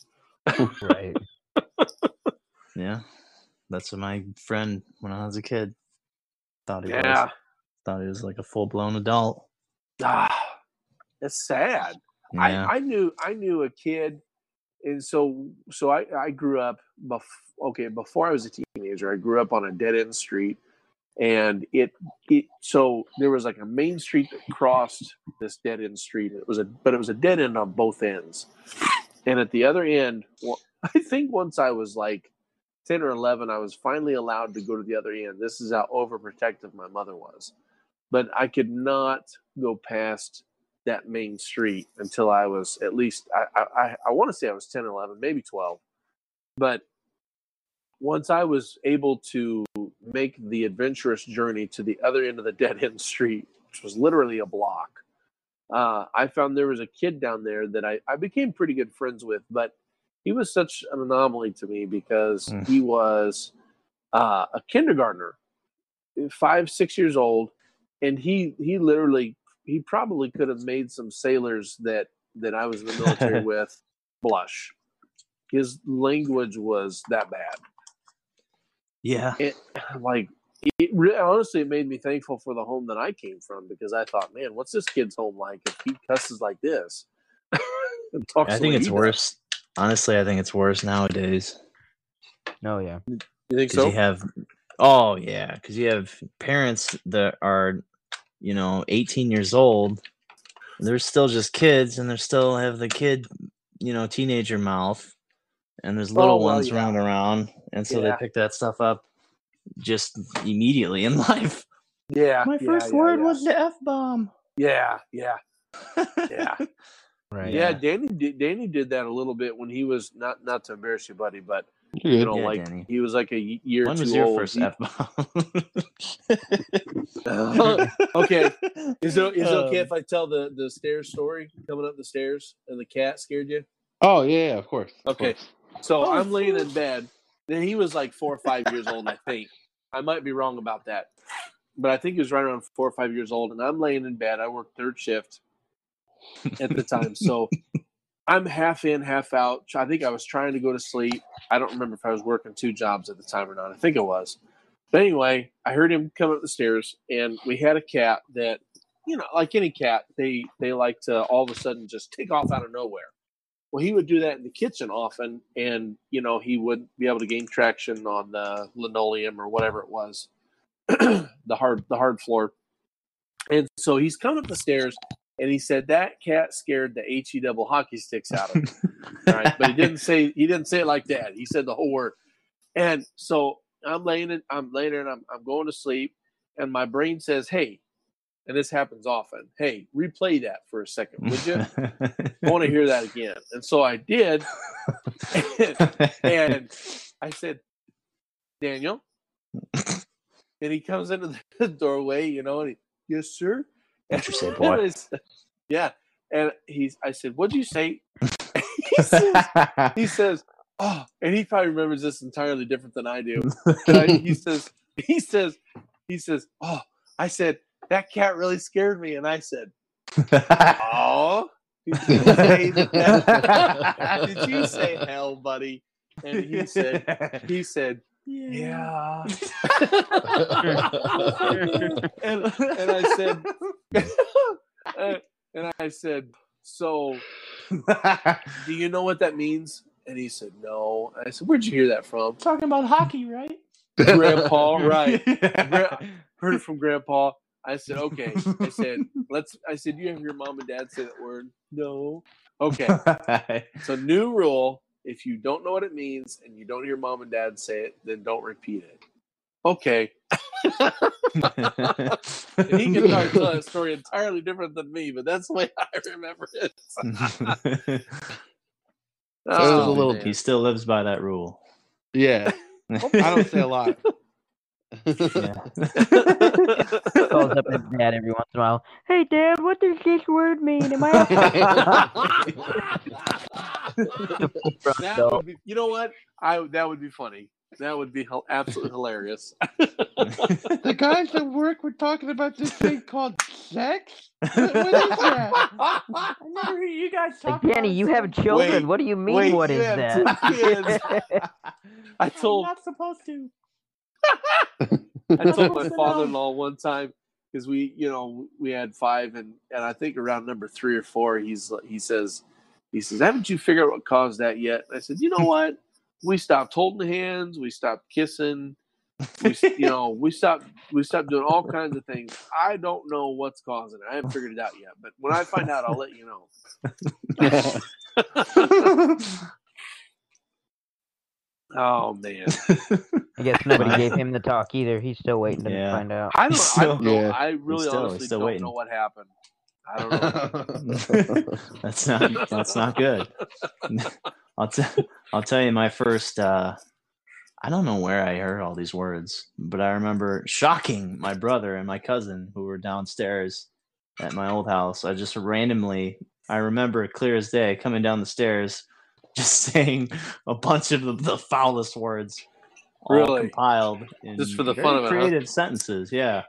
Right. Yeah. That's what my friend when I was a kid thought he yeah was. Thought he was like a full blown adult. ah, it's sad Yeah. I, I knew i knew a kid and so so i i grew up bef- okay before i was a teenager i grew up on a dead end street and it it so there was like a main street that crossed this dead end street it was a but it was a dead end on both ends. And at the other end well, i think once i was like 10 or 11 i was finally allowed to go to the other end. This is how overprotective my mother was. But i could not go past that main street until i was at least i i, I want to say i was 10 11 maybe 12 but once I was able to make the adventurous journey to the other end of the dead end street, which was literally a block, uh, I found there was a kid down there that I, I became pretty good friends with, but he was such an anomaly to me because Mm. he was uh, a kindergartner, five, six years old, and he he literally he probably could have made some sailors that that I was in the military with blush. His language was that bad yeah. it like it re- honestly it made me thankful for the home that I came from because I thought, man, what's this kid's home like if he cusses like this? and talks I think it's he worse. Honestly, I think it's worse nowadays. Oh yeah. You think so? you have, oh yeah, because you have parents that are, you know, 18 years old. They're still just kids, and they're still have the kid, you know, teenager mouth, and there's little Oh, well, ones yeah. running around, and so Yeah. they pick that stuff up just immediately in life. yeah. My yeah, first yeah, word yeah. was the f bomb. yeah, yeah, yeah. Right. Yeah, Danny did, Danny did that a little bit when he was not not to embarrass you, buddy, but You're you know, Yeah, like Danny. he was like a year When too was your old. first He- f bomb? okay, is it is it okay Um, if I tell the the stairs story coming up the stairs and the cat scared you? Oh yeah, yeah, of course. of Okay. course. So Oh, I'm laying in bed. Then he was like four or five years old, I think. I might be wrong about that, but I think he was right around four or five years old. And I'm laying in bed. I worked third shift at the time, so I'm half in, half out. I think I was trying to go to sleep. I don't remember if I was working two jobs at the time or not. I think it was. But anyway, I heard him come up the stairs, and we had a cat that, you know, like any cat, they they like to all of a sudden just take off out of nowhere. Well, he would do that in the kitchen often, and you know he would be able to gain traction on the linoleum or whatever it was, the hard the hard floor. And so he's coming up the stairs, and he said that cat scared the he double hockey sticks out of. All right, but he didn't say he didn't say it like that. He said the whole word. And so I'm laying it, I'm laying there, and I'm I'm going to sleep, and my brain says, "Hey," and this happens often. Hey, replay that for a second, would you? I want to hear that again. And so I did, and I said, "Daniel," and he comes into the doorway, you know, and he, "Yes, sir." What you say, boy? Said- yeah, and he's. I said, "What'd you say?" he says, he says, "Oh," and he probably remembers this entirely different than I do. I, he says, he says, he says, "Oh," I said, "That cat really scared me," and I said, "Oh." Did you say, that? Did you say hell, buddy? And he said, he said, yeah. and, and I said, and I said, so do you know what that means? And he said, no. And I said, where'd you hear that from? Talking about hockey, right? Grandpa, right? Gra- heard it from Grandpa. I said, okay. I said, let's. I said, you have your mom and dad say that word. No. Okay. So new rule: if you don't know what it means and you don't hear mom and dad say it, then don't repeat it. Okay. He can probably tell a story entirely different than me, but that's the way I remember it. So it was Oh, a little- man. he still lives by that rule. Yeah, I don't say a lot. Yeah. Calls up his dad every once in a while. Hey, Dad, what does this word mean? Am I? that would be, you know what? I that would be funny. That would be hel- absolutely hilarious. the guys at work were talking about this thing called sex. What, what is that? I never hear you guys Like, talk. Danny, about you sex. have children. Wait, what do you mean? wait, what you is have that? two kids. I I'm told not supposed to. I told my supposed to know. father-in-law one time because we, you know, we had five, and and I think around number three or four, he's he says, he says, haven't you figured out what caused that yet? I said, you know what? We stopped holding hands. We stopped kissing. We, s- you know, we stopped we stopped doing all kinds of things. I don't know what's causing it. I haven't figured it out yet. But when I find out, I'll let you know. Oh man, I guess nobody gave him the talk either. He's still waiting to Yeah. find out. I don't. I Still- don't know. Yeah. I really still- honestly still don't waiting. know what happened. I don't know. that's not that's not good. I'll tell I'll tell you my first uh I don't know where I heard all these words, but I remember shocking my brother and my cousin who were downstairs at my old house. I just randomly I remember clear as day coming down the stairs just saying a bunch of the, the foulest words all Really? compiled in Just for the very fun of it, huh? creative sentences, yeah.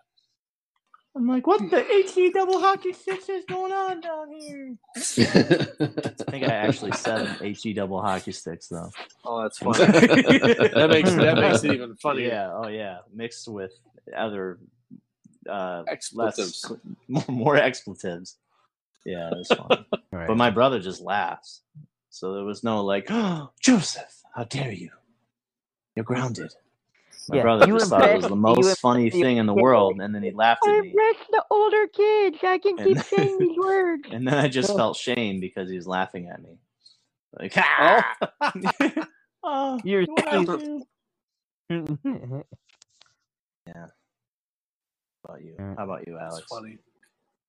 I'm like, what the HE double hockey sticks is going on down here? I think I actually said HE double hockey sticks though. Oh, that's funny. that that makes that makes it even funnier. Yeah, oh yeah, mixed with other uh, Expletives. less more, more expletives. Yeah, it was fun. Right. but my brother just laughs, so there was no like, oh, Joseph, how dare you? You're grounded. My Yeah, brother you just thought it was the most funny thing in the world, and then he laughed at me. the older kids. I can keep And- saying these words. And then I just felt shame because he was laughing at me. Like, ah! oh, You're what I stupid. How about you? How about you, That's Alex? funny.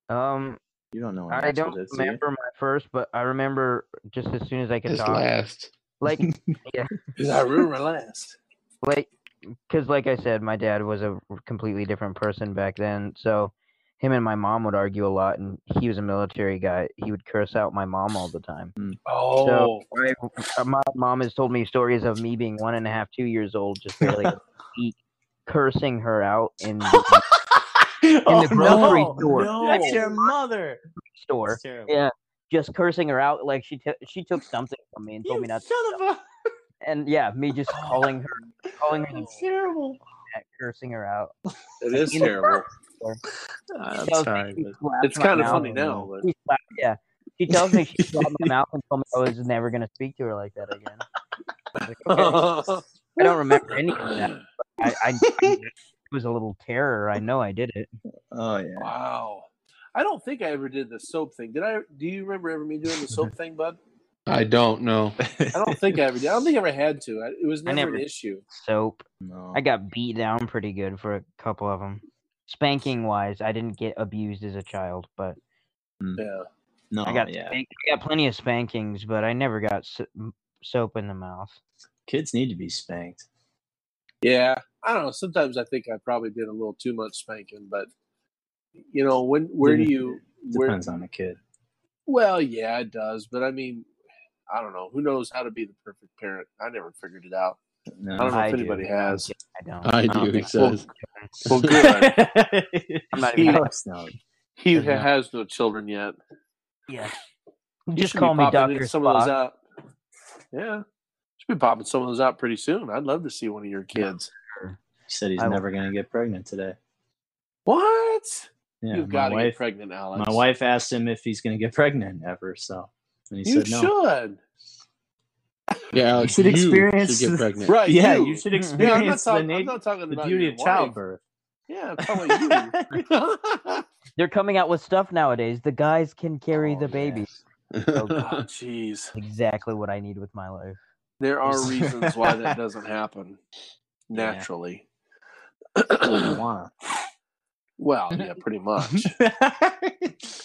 um, You don't know. I don't remember my first, but I remember just as soon as I could His talk, last. like, Because I remember last. like, because like I said, my dad was a completely different person back then. So him and my mom would argue a lot, and he was a military guy. He would curse out my mom all the time. Oh, I, uh, my mom has told me stories of me being one and a half, two years old, just barely able cursing her out in the oh, the grocery no, store. No. That's your mother. store. Yeah, just cursing her out like she took she took something from me and told You me not. to. son of a. And yeah, me just calling her, calling her the terrible. cursing her out. it is terrible. I'm Tells sorry, she but slapped It's kind of funny now, but She slapped- yeah, she tells me she slapped my mouth and told me I was never gonna speak to her like that again. I, like, "Okay." I don't remember any of that. I, I, I it was a little terror. I know I did it. oh yeah. wow. I don't think I ever did the soap thing. Did I? Do you remember ever me doing the soap thing, bud? I don't know. I don't think I ever did. I don't think I ever had to. I, it was never, never- an issue. Soap. no. I got beat down pretty good for a couple of them. Spanking wise, I didn't get abused as a child, but mm. Yeah. no. I got yeah. spank- I got plenty of spankings, but I never got so- soap in the mouth. Kids need to be spanked. Yeah. I don't know. Sometimes I think I probably did a little too much spanking, but you know, when where do you where Depends on the kid. well, yeah, it does. But I mean, I don't know. Who knows how to be the perfect parent? I never figured it out. No. I don't know I if do. anybody has. I don't. I don't do. He says. Well, good. I'm not He- even. Alex, no. He Yeah. has no children yet. Yeah. You Just call be me popping Doctor some of those Spock. out. Yeah, should be popping some of those out pretty soon. I'd love to see one of your kids. He said he's I never going to get pregnant today. What? Yeah, You've my got to get wife. pregnant, Alex. My wife asked him if he's going to get pregnant ever. So, and he You said no. should. Yeah, Alex, should experience should get pregnant. Right. yeah, you. you should Yeah, I'm not, experience talk- the, I'm not talking the about beauty of wife. childbirth. Yeah, I'm you. They're coming out with stuff nowadays. The guys can carry Oh, the baby. oh, jeez. Exactly what I need with my life. There are reasons why that doesn't happen Yeah. naturally. You wanna. Well, yeah, pretty much.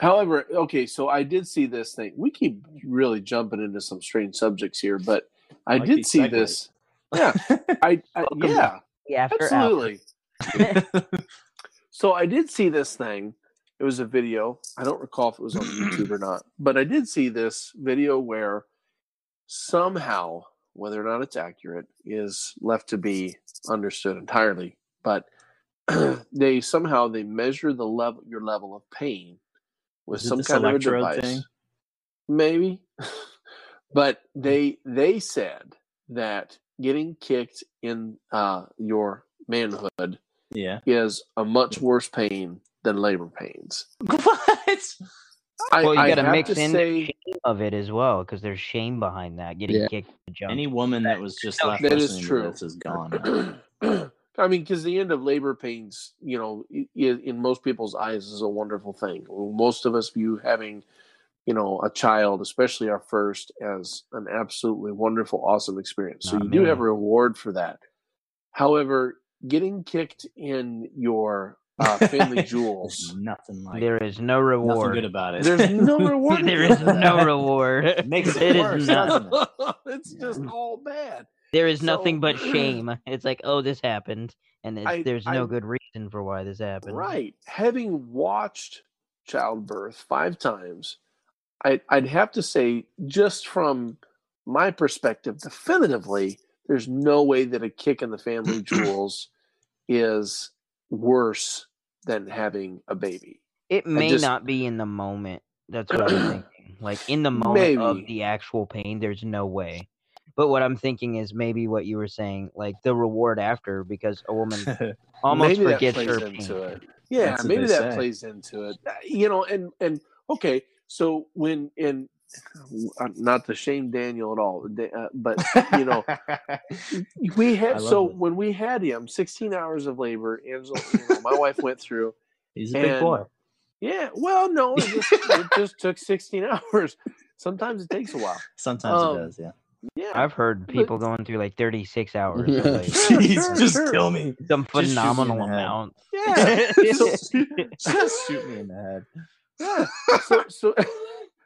However, okay, so I did see this thing. We keep really jumping into some strange subjects here, but I, like did see segues. this. Yeah, I, I Welcome yeah, After absolutely. so I did see this thing. It was a video. I don't recall if it was on YouTube or not, but I did see this video where somehow, whether or not it's accurate, is left to be understood entirely. But they somehow they measure the level your level of pain with Is some kind of a device. thing? Maybe. but they they said that getting kicked in uh, your manhood Yeah. is a much worse pain than labor pains. What? I, well, you I got to have mix to in say- the shame of it as well, because there's shame behind that. Getting Yeah. kicked in the junk. Any woman that was just No, left that is true. to this is gone. I mean, because the end of labor pains, you know, i- i- in most people's eyes is a wonderful thing. Most of us view having, you know, a child, especially our first, as an absolutely wonderful, awesome experience. So Not you do have a reward for that. However, getting kicked in your uh, family jewels, nothing like there is no reward. nothing reward. good about it. there's no reward. there is for no that. reward. Makes it It is worse, not. doesn't it? it's just all bad. There is So- nothing but shame. It's like, oh, this happened, and it's, I- there's no I- good reason for why this happened. Right. Having watched childbirth five times, I, I'd have to say, just from my perspective, definitively, there's no way that a kick in the family jewels is worse than having a baby. It may just- not be in the moment. That's what I'm thinking. Like in the moment of the actual pain, there's no way. But what I'm thinking is maybe what you were saying, like the reward after, because a woman almost maybe forgets plays her into pain. it. Yeah, That's maybe that say. plays into it. Uh, You know, and and okay, so when in not to shame Daniel at all, uh, but you know, we had so it. when we had him 16 hours of labor angela you know, my wife went through He's a big boy. yeah well no it just, it just took 16 hours sometimes it takes a while Sometimes um, it does, yeah. yeah I've heard But- people going through like 36 hours. Yeah. labor. Jeez, just sure. kill me. Some Just shoot me in phenomenal the amount. yeah so, just shoot me in the head. yeah so, so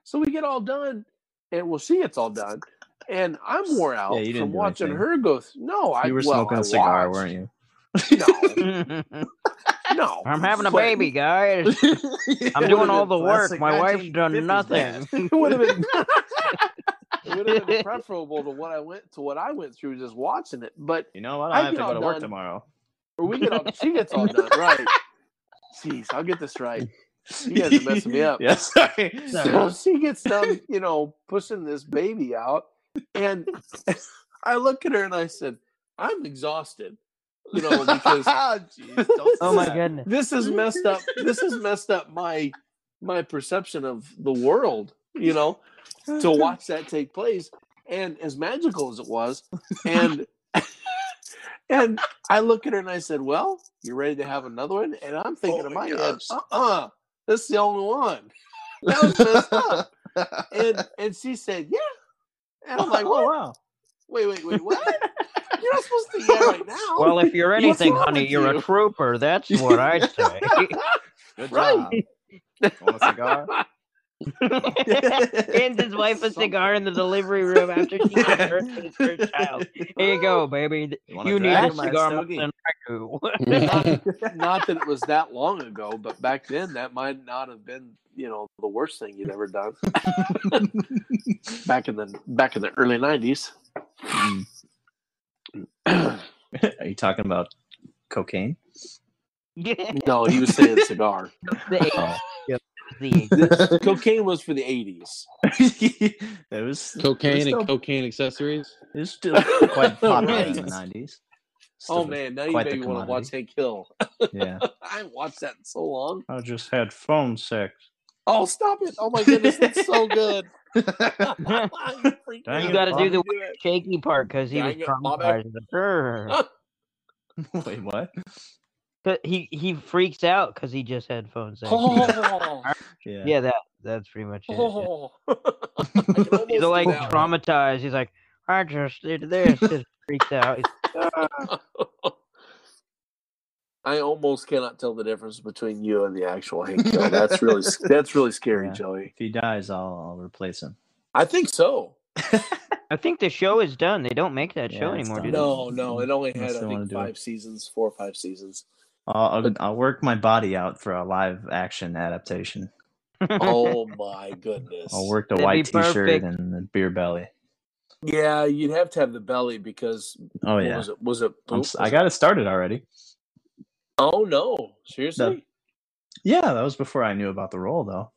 so we get all done and we'll see it's all done and i'm wore out Yeah, from watching anything. her go th- no i You were well, smoking I a cigar, watched. weren't you? no no I'm having a but- baby, guys. I'm doing all the work. My wife's done nothing. it would have been it would have been preferable to what I went to what I went through just watching it. But You know what? I I, have to go all to work tomorrow. or we get all she gets all done right. Jeez, I'll get this right. You guys are messing me up. Yes, sorry. So she gets done, you know, pushing this baby out, and I look at her and I said, "I'm exhausted," you know, because Jeez, don't Oh my that. goodness. this is messed up. This has messed up my my perception of the world. You know, to watch that take place, and as magical as it was, and and I look at her and I said, "Well, you're ready to have another one?" And I'm thinking Oh in my my head, gosh. "Uh, uh this is the only one." That was messed up. And and she said, "Yeah," and I'm like, oh "What? wow. Wait, wait, wait, what? You're not supposed to do that right now." Well, if you're What's anything, wrong honey, you're you? a trooper. That's what I'd say. Good Right. job. Want a cigar? Hands his wife a cigar in the delivery room after she gives birth to his first child. Here you go, baby. You You need a cigar more than I do. not that it was that long ago, but back then that might not have been, you know, the worst thing you'd ever done. back in the back in the early nineties. Are you talking about cocaine? no, he was saying cigar. The- Oh. The- The cocaine was for the eighties. it was Cocaine it was and still, cocaine accessories. it was still quite oh, popular in the nineties. Oh man, now you quite the maybe want to watch Hank Hill. Yeah. I haven't watched that in so long. I just had phone sex. Oh, stop it! Oh my goodness, that's so good. Freak Dang me it, You got to do the do shaky part because he was Dang it, Bobby. traumatized. He's. Wait, what? But he he freaks out because he just had phone sex. Oh, Yeah. Yeah, that that's pretty much it. yeah. oh. I He's like that one. traumatized. He's like, I just did this. Just freaks out. He's, "Ah." I almost cannot tell the difference between you and the actual Hank Hill. That's really that's really scary, Yeah. Joey. If he dies, I'll, I'll replace him. I think so. I think the show is done. They don't make that show Yeah, it's anymore, done. do they? No, no, it only had I they think do it. five seasons, four or five seasons. I'll, I'll, I'll work my body out for a live action adaptation. Oh my goodness! I'll work the That'd white t-shirt perfect. and the beer belly. Yeah, you'd have to have the belly because Oh yeah, was it? Was it? I'm was s- I it- got it started already. Oh no! Seriously? Yeah, that was before I knew about the role, though.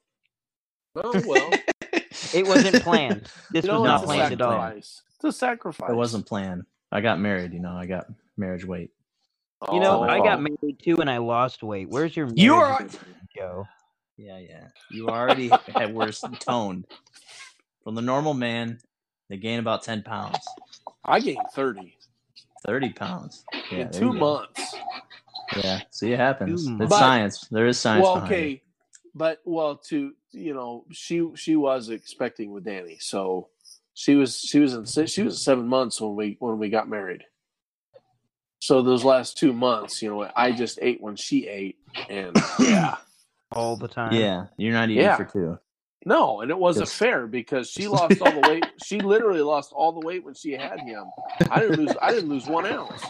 Oh well. It wasn't planned. This you know, was not planned at all. It's a sacrifice. It wasn't planned. I got married. You know, I got marriage weight. You know, I got Oh. married too, and I lost weight. Where's your You are. weight, Joe? Yeah, yeah. You already had worse toned. From the normal man, they gain about ten pounds, I gained thirty. Thirty pounds. Yeah, in two months. Yeah, see, it happens. Two It's months. science. There is science. well, behind it. okay, but well, to you know, she she was expecting with Danny, so she was she was in si- she was seven months when we when we got married. So those last two months, you know, I just ate when she ate, and yeah, All the time. Yeah, you're not eating Yeah. for two. no, and it wasn't Just- fair because she lost all the weight. She literally lost all the weight when she had him. I didn't lose. I didn't lose one ounce.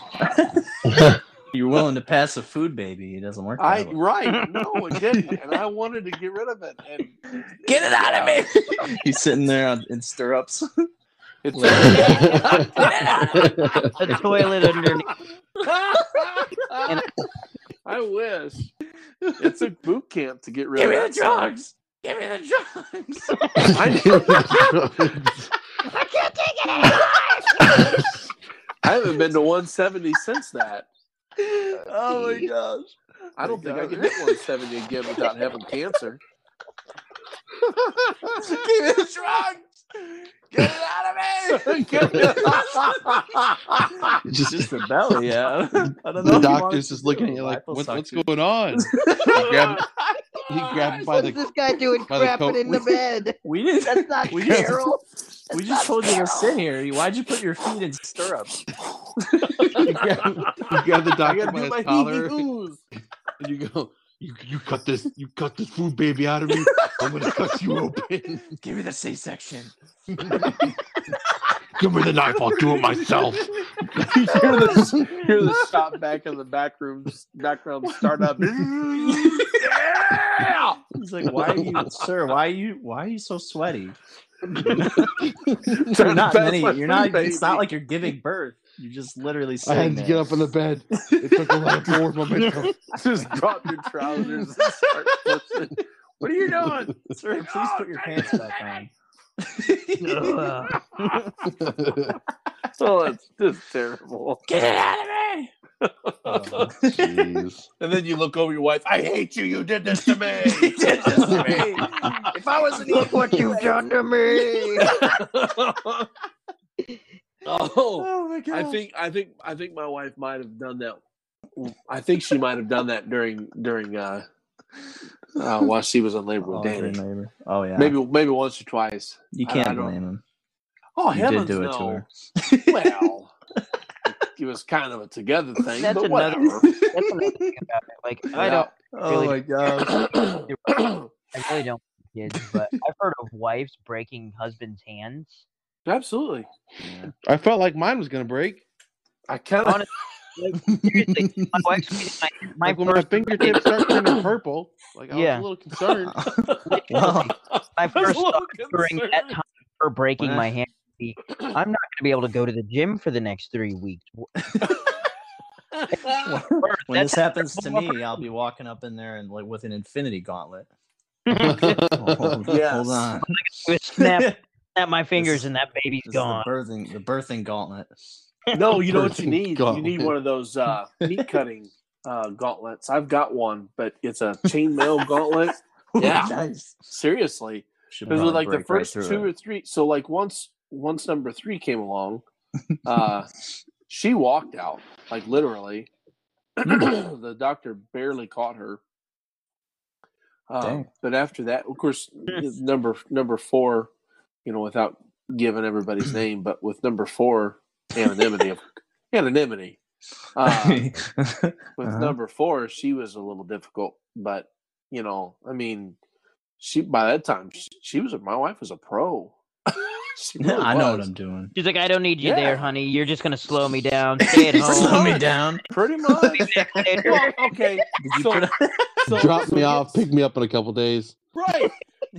You're willing to pass a food baby. It doesn't work. I that way. right? No, it didn't, and I wanted to get rid of it. And Get it out of me! He's sitting there in stirrups. It's The toilet underneath. I wish. It's a boot camp to get rid Give of me the drugs. Give me the drugs. I, the I can't take it anymore. I haven't been to 170 since that. oh my gosh. I don't think I can hit 170 again without having cancer. Give me the drugs. Get it out of me. Just, Just the belly, yeah. I don't know. the doctor's just looking at you like, what, what's liposuction. going on? He grabbed, he grabbed by the this guy doing by the crapping in the bed? We didn't. That's not we just, we just told you to sit here. Why'd you put your feet in stirrups? he grabbed, he grabbed the I doctor gotta by do his my collar, and you go, you, you cut this, you cut this food baby out of me. I'm gonna cut you open. Give me the C-section. Give me the knife. I'll do it myself. You hear the, hear the shop back in the back room, background start up. yeah! He's like, why are you, sir? Why are you? Why are you so sweaty? Trying You're not many. You're not. food It's not like you're giving birth. You're just literally said, I had to there. get up in the bed. It took a lot of forward momentum. Just drop your trousers and start pushing. What are you doing? Sir, please put your pants back on. Ugh. Oh, that's just terrible. Get out of me! Oh, Jeez. And then you look over your wife. I hate you. You did this to me. He did this to me. If I wasn't Look what you've done to me. Oh, Oh my god! I think I think I think my wife might have done that. I think she might have done that during during uh, uh while she was in labor Oh, with Danny. your. Oh yeah. Maybe maybe once or twice. you can't I don't- blame him. Oh, You heavens did do it no. to her. Well, it was kind of a together thing, That's but another- whatever. That's another thing about it. Like I don't, Oh my god! I really don't kids, but I've heard of wives breaking husbands' hands. Absolutely. I felt like mine was gonna break. I kind of. Honest- Like, seriously, my wife's my, my Like when my first fingertips start turning purple, like I Yeah. was a little concerned. well, my first little thought during that time for breaking When my hand. I'm not going to be able to go to the gym for the next three weeks. when That's- this happens to me, I'll be walking up in there and like with an infinity gauntlet. Oh, Hold, Yes. hold on. Just snap, snap my fingers and that baby's This is gone. the birthing, the birthing gauntlet. No, you know what you Birthing need? You need one of those uh, meat cutting uh, gauntlets. I've got one, but it's a chainmail gauntlet. Yeah. nice. Seriously, Because like the break right first two it. or three, so like once once number three came along, uh, she walked out like literally. the doctor barely caught her. Um, but after that, of course, number number four, you know, without giving everybody's name, but with number four, anonymity, of anonymity. Uh, with Uh-huh. number four, she was a little difficult, but you know, I mean, she by that time she, she was my wife was a pro. She really I know what. I'm doing. She's like, I don't need you Yeah. there, honey. You're just gonna slow me down. Stay at home. Slow me down. Pretty much. well, okay. So, so Drop so me off, pick me up in a couple days. Right.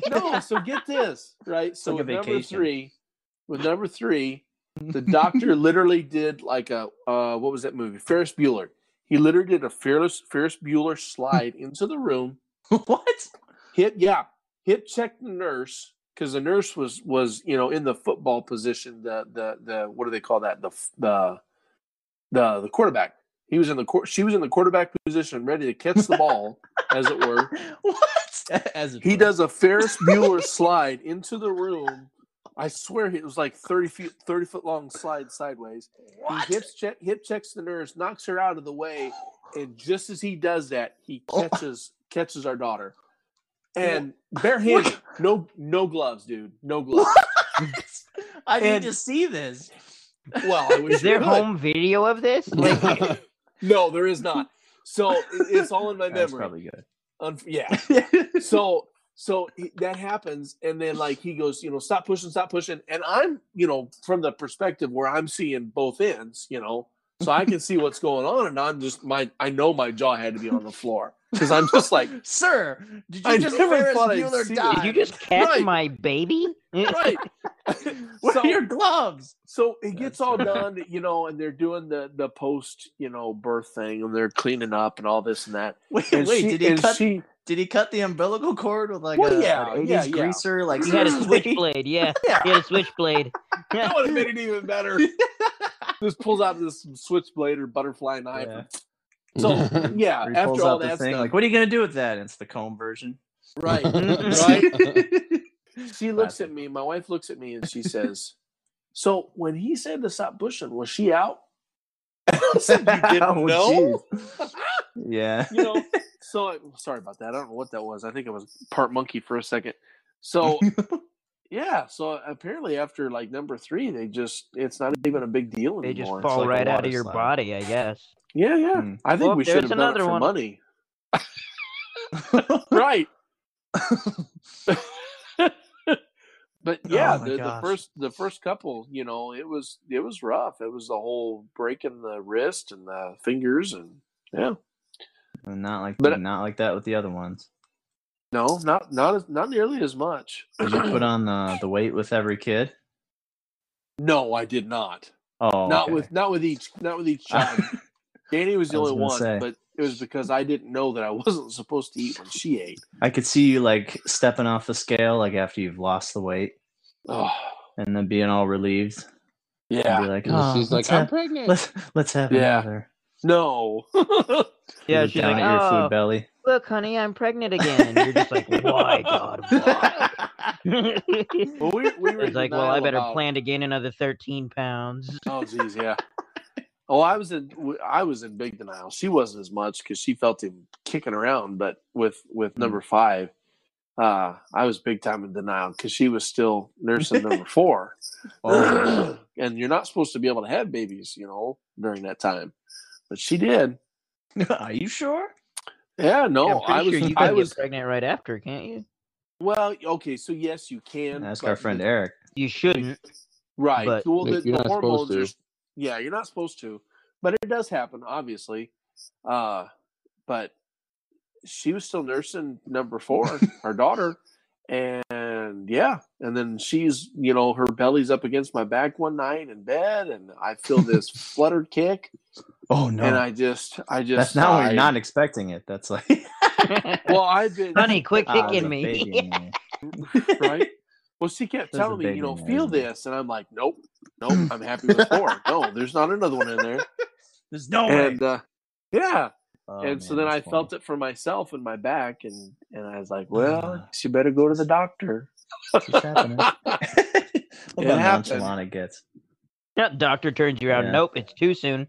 No, so get this, right? So like with number three, with number three, the doctor literally did like a uh what was that movie? Ferris Bueller. He literally did a Ferris Ferris Bueller slide into the room, what? hit yeah, hit check the nurse because the nurse was was you know in the football position. The the the what do they call that? The the the the quarterback. He was in the court. She was in the quarterback position, ready to catch the ball, as it were. what? As He were. does a Ferris Bueller slide into the room. I swear it was like thirty feet, thirty foot long slide sideways. What? He hips check, hip checks the nurse, knocks her out of the way, and just as he does that, he Oh. catches catches our daughter, and barehanded, no no gloves, dude, no gloves. I need to see this. Well, I wish Is there you could. home video of this? Like, No, there is not. So it's all in my That's memory. probably good. Unf- yeah. so so he, that happens and then like he goes you know stop pushing stop pushing and i'm you know from the perspective where i'm seeing both ends you know so i can see what's going on and i'm just my i know my jaw had to be on the floor because i'm just like Sir, did you I just never Ferris thought I'd Bueller see die? did you just catch Right. my baby? right Where so, are your gloves? so it gets all done you know and they're doing the the post you know birth thing and they're cleaning up and all this and that Wait, and wait, she, did he cut? she Did he cut the umbilical cord with like Well, a yeah, an 80s yeah, yeah. greaser? Like He had a switchblade. Yeah, Yeah. he had a switchblade. that would have made it even better just pulls out this switchblade or butterfly knife Yeah. So yeah, after all out that thing, stuff, like, what are you gonna do with that? It's the comb version. right, Right? She looks at me. My wife looks at me and she says, "So when he said to stop pushing, was she out?" I said, "You didn't Oh, know." yeah. you know. So sorry about that. I don't know what that was. I think it was part monkey for a second. So yeah. So apparently after like number three, they just it's not even a big deal They just fall like right out of your slide. body, I guess. yeah, yeah. Hmm. I think Oh, we should there's have done it another for one. money. right. but yeah, Oh the, the first the first couple, you know, it was it was rough. It was the whole breaking the wrist and the fingers and yeah. And not like But- not like that with the other ones. No, not not not nearly as much. Did you put on the the weight with every kid? No, I did not. Oh, not okay. with not with each not with each child. Danny was the was only one, say. but it was because I didn't know that I wasn't supposed to eat when she ate. I could see you like stepping off the scale like after you've lost the weight Oh, and then being all relieved. Yeah. be like, oh, she's let's like, I'm have, pregnant. let's let's have Yeah. another. No. Yeah, she's down like, at your "Oh, food ah. belly. Look, honey, I'm pregnant again. And you're just like, why, God, why? well, we, we were it's like, well, I better about- plan to gain another 13 pounds. Oh, geez, yeah. Oh, I was in I was in big denial. She wasn't as much because she felt him kicking around, but with with Hmm. number five, uh, I was big time in denial because she was still nursing number four, Oh, and you're not supposed to be able to have babies, you know, during that time, but she did. are you sure? Yeah, no, Yeah, I'm pretty I was sure you I can was get pregnant right after, can't you? well, okay, so yes, you can Ask our friend the- Eric. You shouldn't. Right. But- well, the, You're the not hormones to. are. Yeah, you're not supposed to, but it does happen, obviously. Uh, but she was still nursing number four, her daughter, and yeah, and then she's, you know, her belly's up against my back one night in bed, and I feel this fluttered kick, Oh no, and I just, I just, that's not when I- you're not expecting it. That's like, Well, I've been honey, quit Ah, kicking a me. baby in there. right? Well, she kept There's telling me, you know, in feel there? this, and I'm like, nope, nope, I'm happy with four. No, there's not another one in there. There's no way. and uh, yeah, Oh, and so then I that's felt it for myself in my back, and and I was like, well, Ah. I you better go to the doctor. It's happening. Look It how happened. nonchalant it gets. Yeah, doctor turns you around. Yeah. Nope, it's too soon.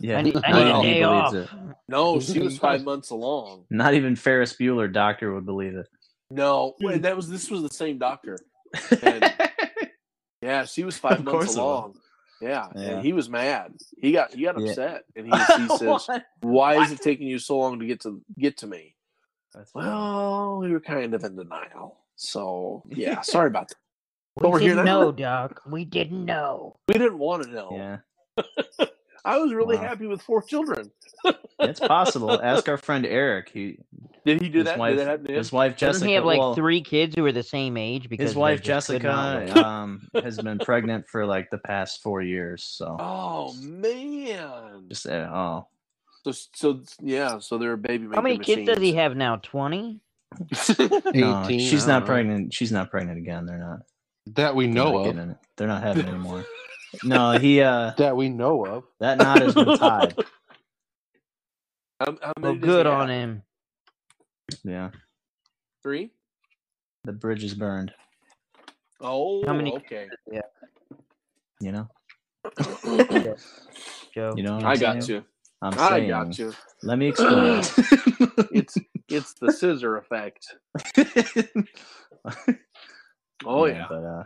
Yeah, I need, I need a day off. it. no, she was five months along. Not even Ferris Bueller doctor would believe it. No, Hmm. wait, that was this was the same doctor. And- Yeah, she was five Of months course it was. along. Yeah, Yeah. and he was mad. He got he got Yeah. upset, and he, he says, "Why is it taking you so long to get to get to me?" That's funny. Well, we were kind of in denial. So yeah, sorry about that. We Over here didn't now? know, Doc. We didn't know. We didn't want to know. yeah, I was really Wow. happy with four children. it's possible. Ask our friend Eric. He Did he do that? wife, Did that happen to him? his wife Doesn't Jessica. he have like well, three kids who are the same age? Because his wife just could not Jessica um, has been pregnant for like the past four years. So Oh man! just uh, oh, So so yeah. So they're a baby How many kids does he have now? Twenty. no, 18, she's not don't know. pregnant. She's not pregnant again. They're not. that we They're know of. They're not having anymore. no, he uh, That we know of. that knot has been tied. How, how Well, many does good on have? him. Yeah, Three. the bridge is burned. Oh, How many- okay. Yeah. You know. Joe. You know. I got saying? you. I'm I saying. got you. Let me explain. It's it's the scissor effect. Oh yeah. But uh,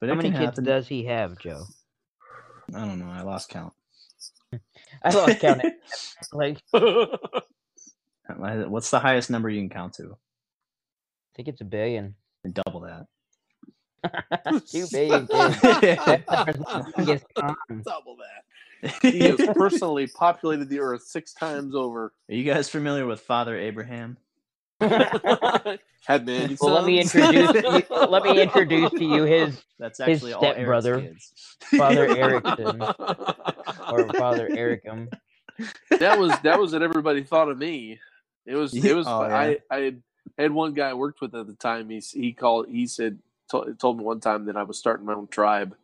but How many kids happen. does he have, Joe? I don't know. I lost count. I lost count. like, What's the highest number you can count to? I think it's a billion. And double that. Two billion kids. That's the biggest con. Double that. He has personally populated the earth six times over. Are you guys familiar with Father Abraham? Had many Well, let me introduce you, let me introduce to you his That's His actually all Eric's stepbrother. Father Erickson or Father Ericum. that was that was what everybody thought of me. It was it was Oh, I I had, had one guy I worked with at the time. He he called he said told, told me one time that I was starting my own tribe.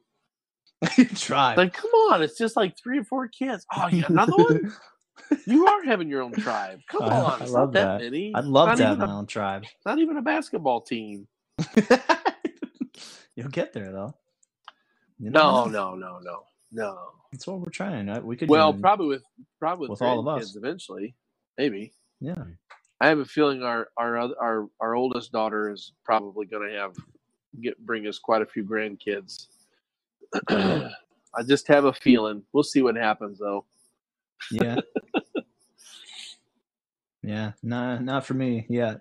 Try. Like, come on, it's just like three or four kids. Oh, you another one? you are having your own tribe. Come I- on, I love that, that. many. I'd love not to have my a, own tribe. Not even a basketball team. You'll get there though. You No, know. no, no, no, no. That's what we're trying. right? We could. Well, probably with probably with, With all of us. eventually, maybe. yeah. I have a feeling our our our our oldest daughter is probably going to have get bring us quite a few grandkids. I just have a feeling. We'll see what happens though. Yeah. yeah. Nah, not for me yet.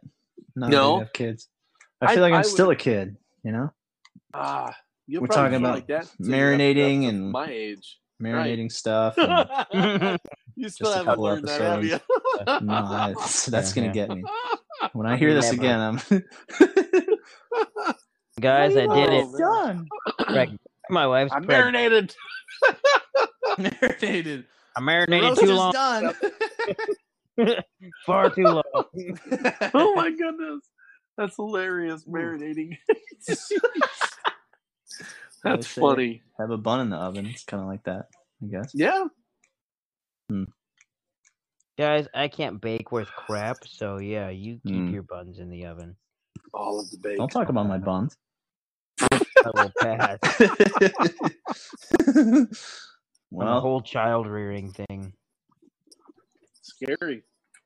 Not No? have kids. I I- feel like I'm I still would- a kid. You know, Ah, We're talking about like that up- marinating up and- my age. marinating stuff. And, you still Just a couple learned that, have no, I, that's gonna Yeah. get me. When I hear this again, I'm Guys, I did it. Done. Preg- My wife's I'm pregnant. marinated. Marinated. I marinated too long, done. far too long. oh my goodness, that's hilarious. Marinating. That's funny. Have a bun in the oven. It's kind of like that, I guess. Yeah. Guys, I can't bake worth crap, so yeah, you keep Hmm. your buns in the oven. All of the bake. Don't talk about my buns. I will pass. On the whole child rearing thing. Scary.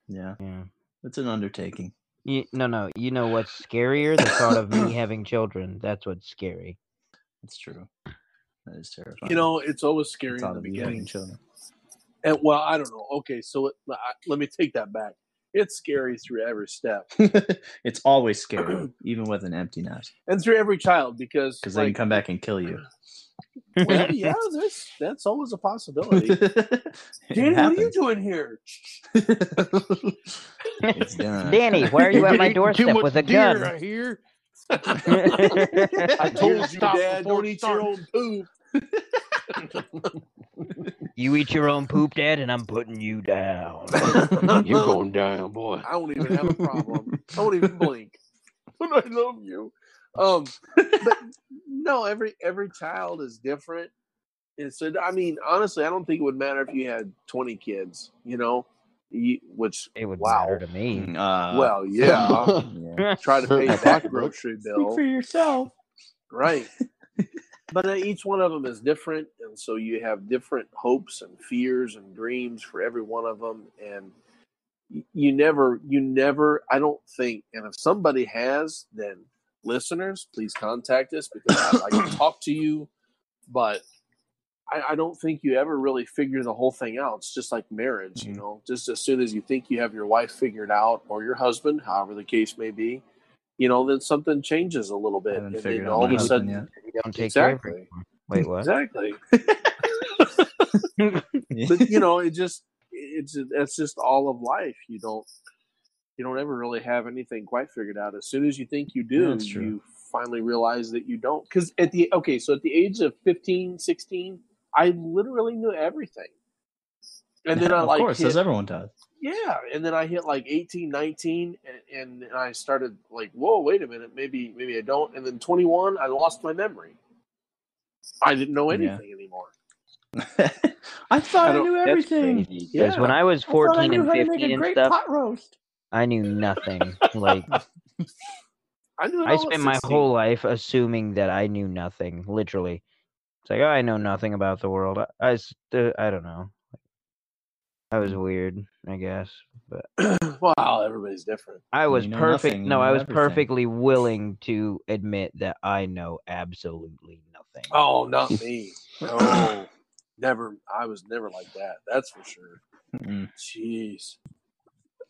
yeah, Yeah. it's an undertaking. You, no, no. You know what's scarier? The thought of me having children. That's what's scary. It's true. That is terrifying. You know, it's always the scary in the of having beginning. children. And, well, I don't know. Okay, so it, I, let me take that back. It's scary through every step it's always scary, even with an empty nest, and through every child because, because they can come back and kill you. well, yeah, that's that's always a possibility. It Danny, what are you doing here? Danny, why are you at my doorstep with a gun? I hear. I told you, Stop Dad, before don't eat your own poop. You eat your own poop, Dad, and I'm putting you down. You're going down, boy. I don't even have a problem. I won't even blink. But I love you. Um, but no, every every child is different. And so, I mean, honestly, I don't think it would matter if you had twenty kids. You know, You, which It would wow. matter to me. Uh, Well, yeah. yeah. Try to pay My that pocketbook. grocery Speak bill. for yourself. Right. But uh, each one of them is different. And so you have different hopes and fears and dreams for every one of them. And you never, you never, I don't think, and if somebody has, then listeners, please contact us because I, can talk to you. But I, I don't think you ever really figure the whole thing out. It's just like marriage, you Mhm. know, just as soon as you think you have your wife figured out or your husband, however the case may be, you know, then something changes a little bit. haven't and then all of a sudden, yet. You don't take exactly, care of it. Wait, what? exactly. but you know, it just it's that's just all of life. You don't you don't ever really have anything quite figured out. As soon as you think you do, That's true. you finally realize that you don't. Because at the okay, so at the age of 15, 16, I literally knew everything. And then I of like course, hit, as everyone does. yeah, and then I hit like 18, 19, and, and I started like, whoa, wait a minute, maybe maybe I don't. And then 21, I lost my memory. I didn't know Yeah. anything anymore. I thought I I, knew everything. Because Yeah. when I was I I 14 and how 15 and stuff, pot roast. I knew nothing. Like I knew I spent my whole life assuming that I knew nothing. Literally, it's like oh, I know nothing about the world. I, I, uh, I don't know. I was weird, I guess, but wow, everybody's different. I was you know perfect. nothing, no, I was everything. perfectly willing to admit that I know absolutely nothing. Oh, not me. No, never. I was never like that. That's for sure. Mm-mm. Jeez.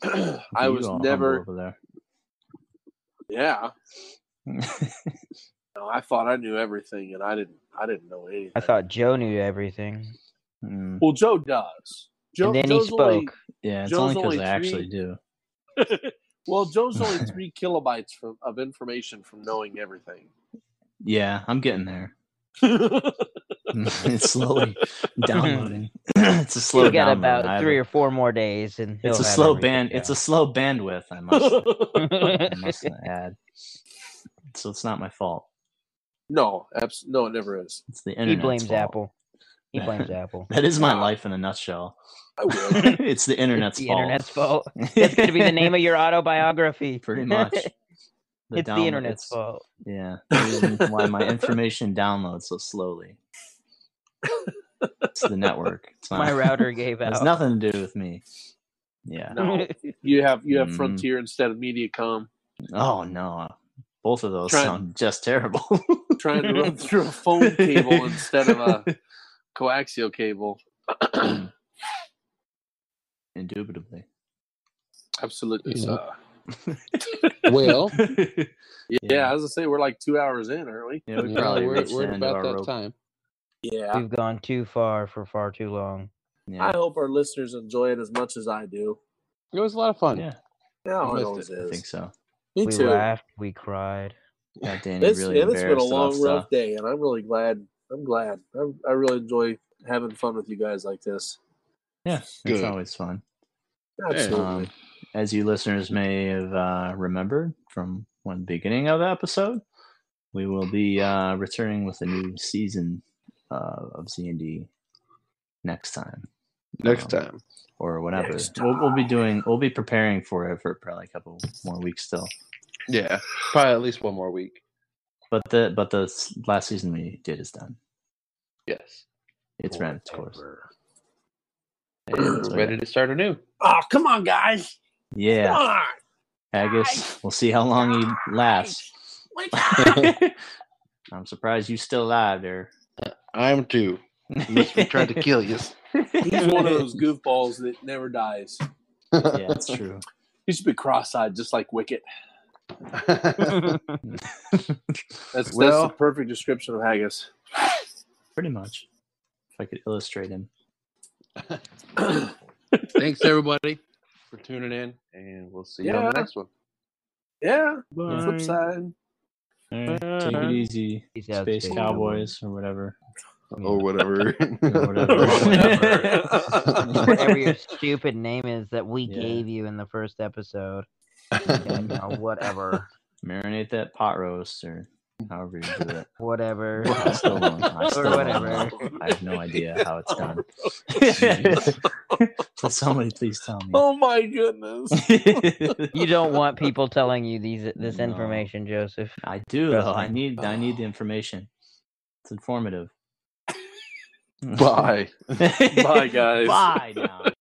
I was never. over Yeah. there. No, I thought I knew everything, and I didn't. I didn't know anything. I thought Joe knew everything, Mm, Well, Joe does. Joe, and then Joe's he only- spoke. yeah, it's Joe's only because I actually do. well, Joe's only three kilobytes from, of information from knowing everything. Yeah, I'm getting there. it's slowly downloading. it's a slow He's got about three or four more days, and It's a slow band. It's a slow bandwidth. I must. I must add. So it's not my fault. no, abs- no, it never is. It's the internet. he blames Apple. He blames Apple. That is my life in a nutshell. It's the internet's it's the fault. internet's fault. That's going to be the name of your autobiography. Pretty much. The it's the internet's it's- fault. Yeah, why my information downloads so slowly. It's the network. It's not, My router gave It has out. nothing to do with me. Yeah. No, you have you have Mhm. Frontier instead of MediaCom. Oh no, both of those Try- sound just terrible. Trying to run through a phone cable instead of a coaxial cable. Indubitably. Absolutely. Yeah. So. Well, Yeah, Yeah. I was gonna say we're like two hours in, aren't we? Yeah, we yeah, probably we're, we're the end of about that rope. time. Yeah. We've gone too far for far too long. Yeah. I hope our listeners enjoy it as much as I do. It was a lot of fun. yeah, Yeah, I it missed always I think so. Me we too. laughed, we cried. Yeah, Danny It's, really yeah, it's been a long, rough stuff. day, and I'm really glad. I'm glad. I, I really enjoy having fun with you guys like this. Yeah, it's always fun. Absolutely. Um, as you listeners may have uh, remembered from one beginning of the episode, we will be uh, returning with a new season uh, of Z and D next time. Next Um, time. or whatever. Next We'll, we'll be doing. We'll be preparing for it for probably a couple more weeks still. Yeah, probably at least one more week. But the but the last season we did is done. Yes. It's ran its course. And ready to start anew. oh, come on, guys! Yeah, on! Haggis. We'll see how long he lasts. I'm surprised you still alive there. I am too. Unless we tried to kill you. He's one of those goofballs that never dies. yeah, that's true. He should be cross-eyed, just like Wicket. That's that's the perfect description of Haggis. Pretty much. If I could illustrate him. Thanks everybody for tuning in, and we'll see you on the next one. yeah. Bye. Flip side. Alright, take it easy, Peace out, Space Space Cowboys or whatever. Or whatever. Or whatever. Whatever your stupid name is that we Yeah. gave you in the first episode. You know, whatever. Marinate that pot roast or However you do it. whatever. I still don't. I still don't whatever. I have no idea how it's done. so somebody please tell me. Oh my goodness. You don't want people telling you these this No. information, Joseph. I do Trust. I me. need I need the oh. information. It's informative. Bye. Bye, guys. Bye now.